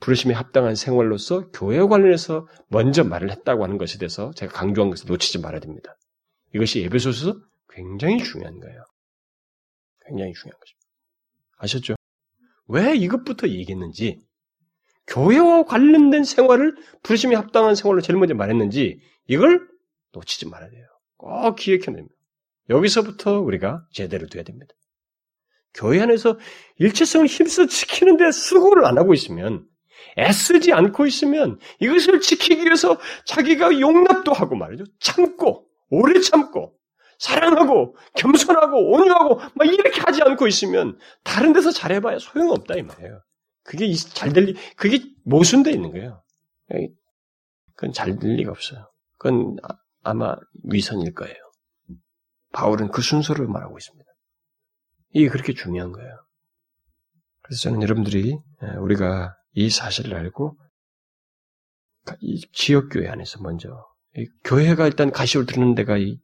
부르심에 합당한 생활로서 교회와 관련해서 먼저 말을 했다고 하는 것에 대해서 제가 강조한 것을 놓치지 말아야 됩니다. 이것이 에베소서 굉장히 중요한 거예요. 굉장히 중요한 것입니다. 아셨죠? 왜 이것부터 얘기했는지, 교회와 관련된 생활을 부르심에 합당한 생활로 제일 먼저 말했는지, 이걸 놓치지 말아야 돼요. 꼭 기억해야 됩니다. 여기서부터 우리가 제대로 돼야 됩니다. 교회 안에서 일체성을 힘써 지키는데 수고를 안 하고 있으면, 애쓰지 않고 있으면 이것을 지키기 위해서 자기가 용납도 하고 말이죠. 참고, 오래 참고, 사랑하고, 겸손하고, 온유하고, 막 이렇게 하지 않고 있으면 다른 데서 잘해봐야 소용없다 이 말이에요. 그게 잘될 리, 그게 모순돼 있는 거예요. 그건 잘될 리가 없어요. 그건 아, 아마 위선일 거예요. 바울은 그 순서를 말하고 있습니다. 이게 그렇게 중요한 거예요. 그래서 저는 여러분들이 우리가 이 사실을 알고 이 지역교회 안에서 먼저 교회가 일단 가시로 드러는 데가 이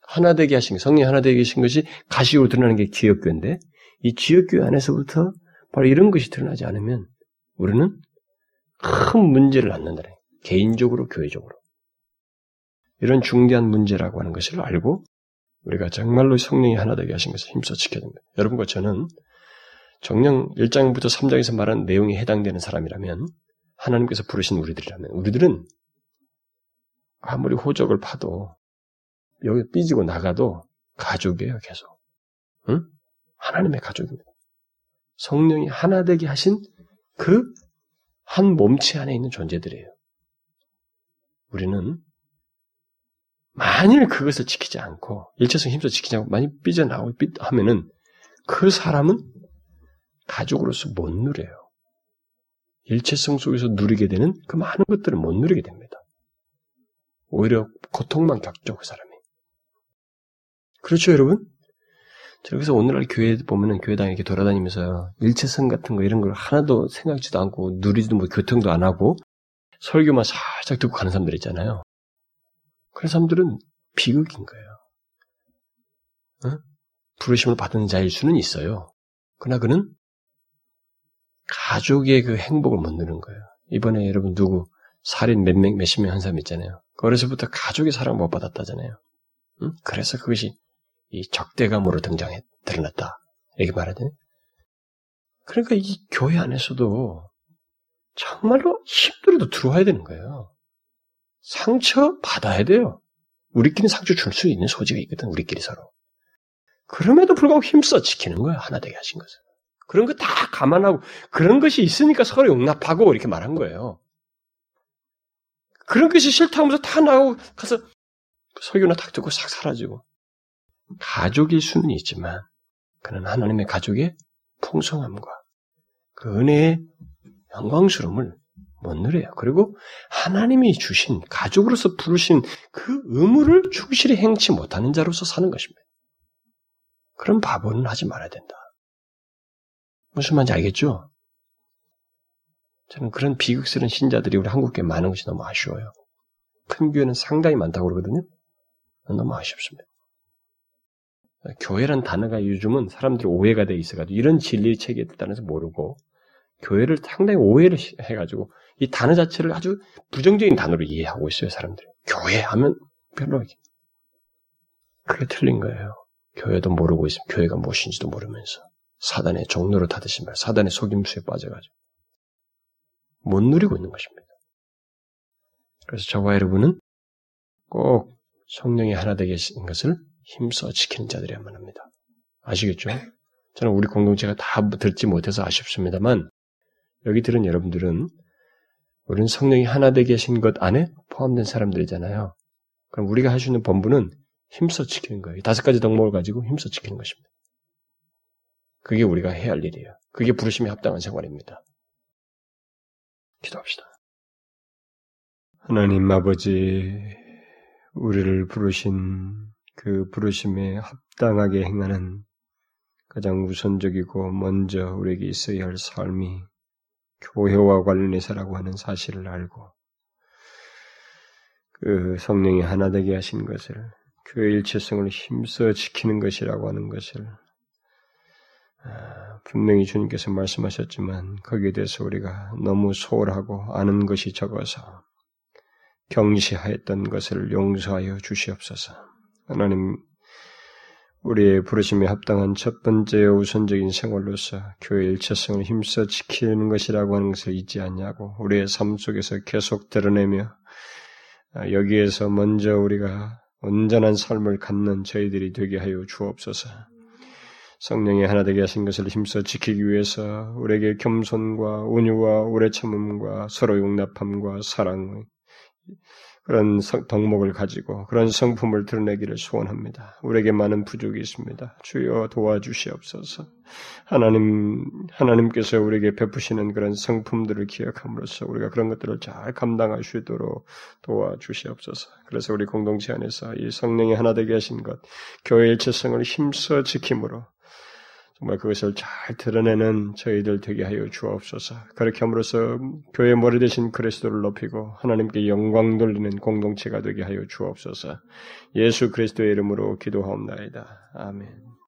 하나 되게 하신 성령 하나 되게 하신 것이 가시로 드러나는 게 지역교회인데 이 지역교회 안에서부터 바로 이런 것이 드러나지 않으면 우리는 큰 문제를 낳는다네. 개인적으로 교회적으로 이런 중대한 문제라고 하는 것을 알고 우리가 정말로 성령이 하나 되게 하신 것을 힘써 지켜야 됩니다. 여러분과 저는 정령 1장부터 3장에서 말한 내용에 해당되는 사람이라면 하나님께서 부르신 우리들이라면 우리들은 아무리 호적을 파도 여기 삐지고 나가도 가족이에요, 계속. 응? 하나님의 가족입니다. 성령이 하나 되게 하신 그 한 몸체 안에 있는 존재들이에요. 우리는 만일 그것을 지키지 않고 일체성 힘써 지키지 않고 많이 삐져나오고 하면은 그 사람은 가족으로서 못 누려요. 일체성 속에서 누리게 되는 그 많은 것들을 못 누리게 됩니다. 오히려 고통만 겪죠, 그 사람이. 그렇죠, 여러분? 그래서 오늘날 교회 보면은 교회당 이렇게 돌아다니면서 일체성 같은 거 이런 걸 하나도 생각지도 않고 누리지도 뭐 교통도 안 하고 설교만 살짝 듣고 가는 사람들 있잖아요. 그런 사람들은 비극인 거예요. 어? 부르심을 받은 자일 수는 있어요. 그러나 그는 가족의 그 행복을 못 누는 거예요. 이번에 여러분 누구 살인 몇 명, 몇십 명 한 사람 있잖아요. 어려서부터 가족의 사랑 못 받았다잖아요. 응? 그래서 그것이 이 적대감으로 등장해 드러났다. 이렇게 말하더니 그러니까 이 교회 안에서도 정말로 힘들어도 들어와야 되는 거예요. 상처 받아야 돼요. 우리끼리 상처 줄 수 있는 소지가 있거든, 우리끼리 서로. 그럼에도 불구하고 힘써 지키는 거예요, 하나 되게 하신 것을. 그런 거 다 감안하고 그런 것이 있으니까 서로 용납하고 이렇게 말한 거예요. 그런 것이 싫다 하면서 다 나오고 가서 설교나 탁 듣고 싹 사라지고 가족일 수는 있지만 그는 하나님의 가족의 풍성함과 그 은혜의 영광스러움을 못 누려요. 그리고 하나님이 주신 가족으로서 부르신 그 의무를 충실히 행치 못하는 자로서 사는 것입니다. 그런 바보는 하지 말아야 된다. 무슨 말인지 알겠죠? 저는 그런 비극스러운 신자들이 우리 한국에 많은 것이 너무 아쉬워요. 큰 교회는 상당히 많다고 그러거든요. 너무 아쉽습니다. 교회란 단어가 요즘은 사람들이 오해가 돼 있어가지고 이런 진리 체계에 따라서 모르고 교회를 상당히 오해를 해가지고 이 단어 자체를 아주 부정적인 단어로 이해하고 있어요 사람들이. 교회 하면 별로 그게 틀린 거예요. 교회도 모르고 있으면 교회가 무엇인지도 모르면서 사단의 종로로 타듯이 말, 사단의 속임수에 빠져가지고 못 누리고 있는 것입니다. 그래서 저와 여러분은 꼭 성령이 하나 되게 하신 것을 힘써 지키는 자들이야만 합니다. 아시겠죠? 저는 우리 공동체가 다 듣지 못해서 아쉽습니다만 여기 들은 여러분들은 우리는 성령이 하나 되게 하신 것 안에 포함된 사람들이잖아요. 그럼 우리가 할 수 있는 본부는 힘써 지키는 거예요. 다섯 가지 덕목을 가지고 힘써 지키는 것입니다. 그게 우리가 해야 할 일이에요. 그게 부르심에 합당한 생활입니다. 기도합시다. 하나님 아버지, 우리를 부르신 그 부르심에 합당하게 행하는 가장 우선적이고 먼저 우리에게 있어야 할 삶이 교회와 관련해서라고 하는 사실을 알고 그 성령이 하나 되게 하신 것을 교회 일체성을 힘써 지키는 것이라고 하는 것을 아, 분명히 주님께서 말씀하셨지만 거기에 대해서 우리가 너무 소홀하고 아는 것이 적어서 경시하였던 것을 용서하여 주시옵소서. 하나님 우리의 부르심에 합당한 첫 번째 우선적인 생활로서 교회 일체성을 힘써 지키는 것이라고 하는 것을 잊지 않냐고 우리의 삶 속에서 계속 드러내며 아, 여기에서 먼저 우리가 온전한 삶을 갖는 저희들이 되게 하여 주옵소서. 성령이 하나 되게 하신 것을 힘써 지키기 위해서 우리에게 겸손과 온유와 오래 참음과 서로 용납함과 사랑 그런 덕목을 가지고 그런 성품을 드러내기를 소원합니다. 우리에게 많은 부족이 있습니다. 주여 도와주시옵소서. 하나님 하나님께서 우리에게 베푸시는 그런 성품들을 기억함으로써 우리가 그런 것들을 잘 감당할 수 있도록 도와주시옵소서. 그래서 우리 공동체 안에서 이 성령이 하나 되게 하신 것, 교회 일체성을 힘써 지킴으로 정말 그것을 잘 드러내는 저희들 되게 하여 주옵소서. 그렇게 함으로써 교회 머리 대신 그리스도를 높이고 하나님께 영광 돌리는 공동체가 되게 하여 주옵소서. 예수 그리스도의 이름으로 기도하옵나이다. 아멘.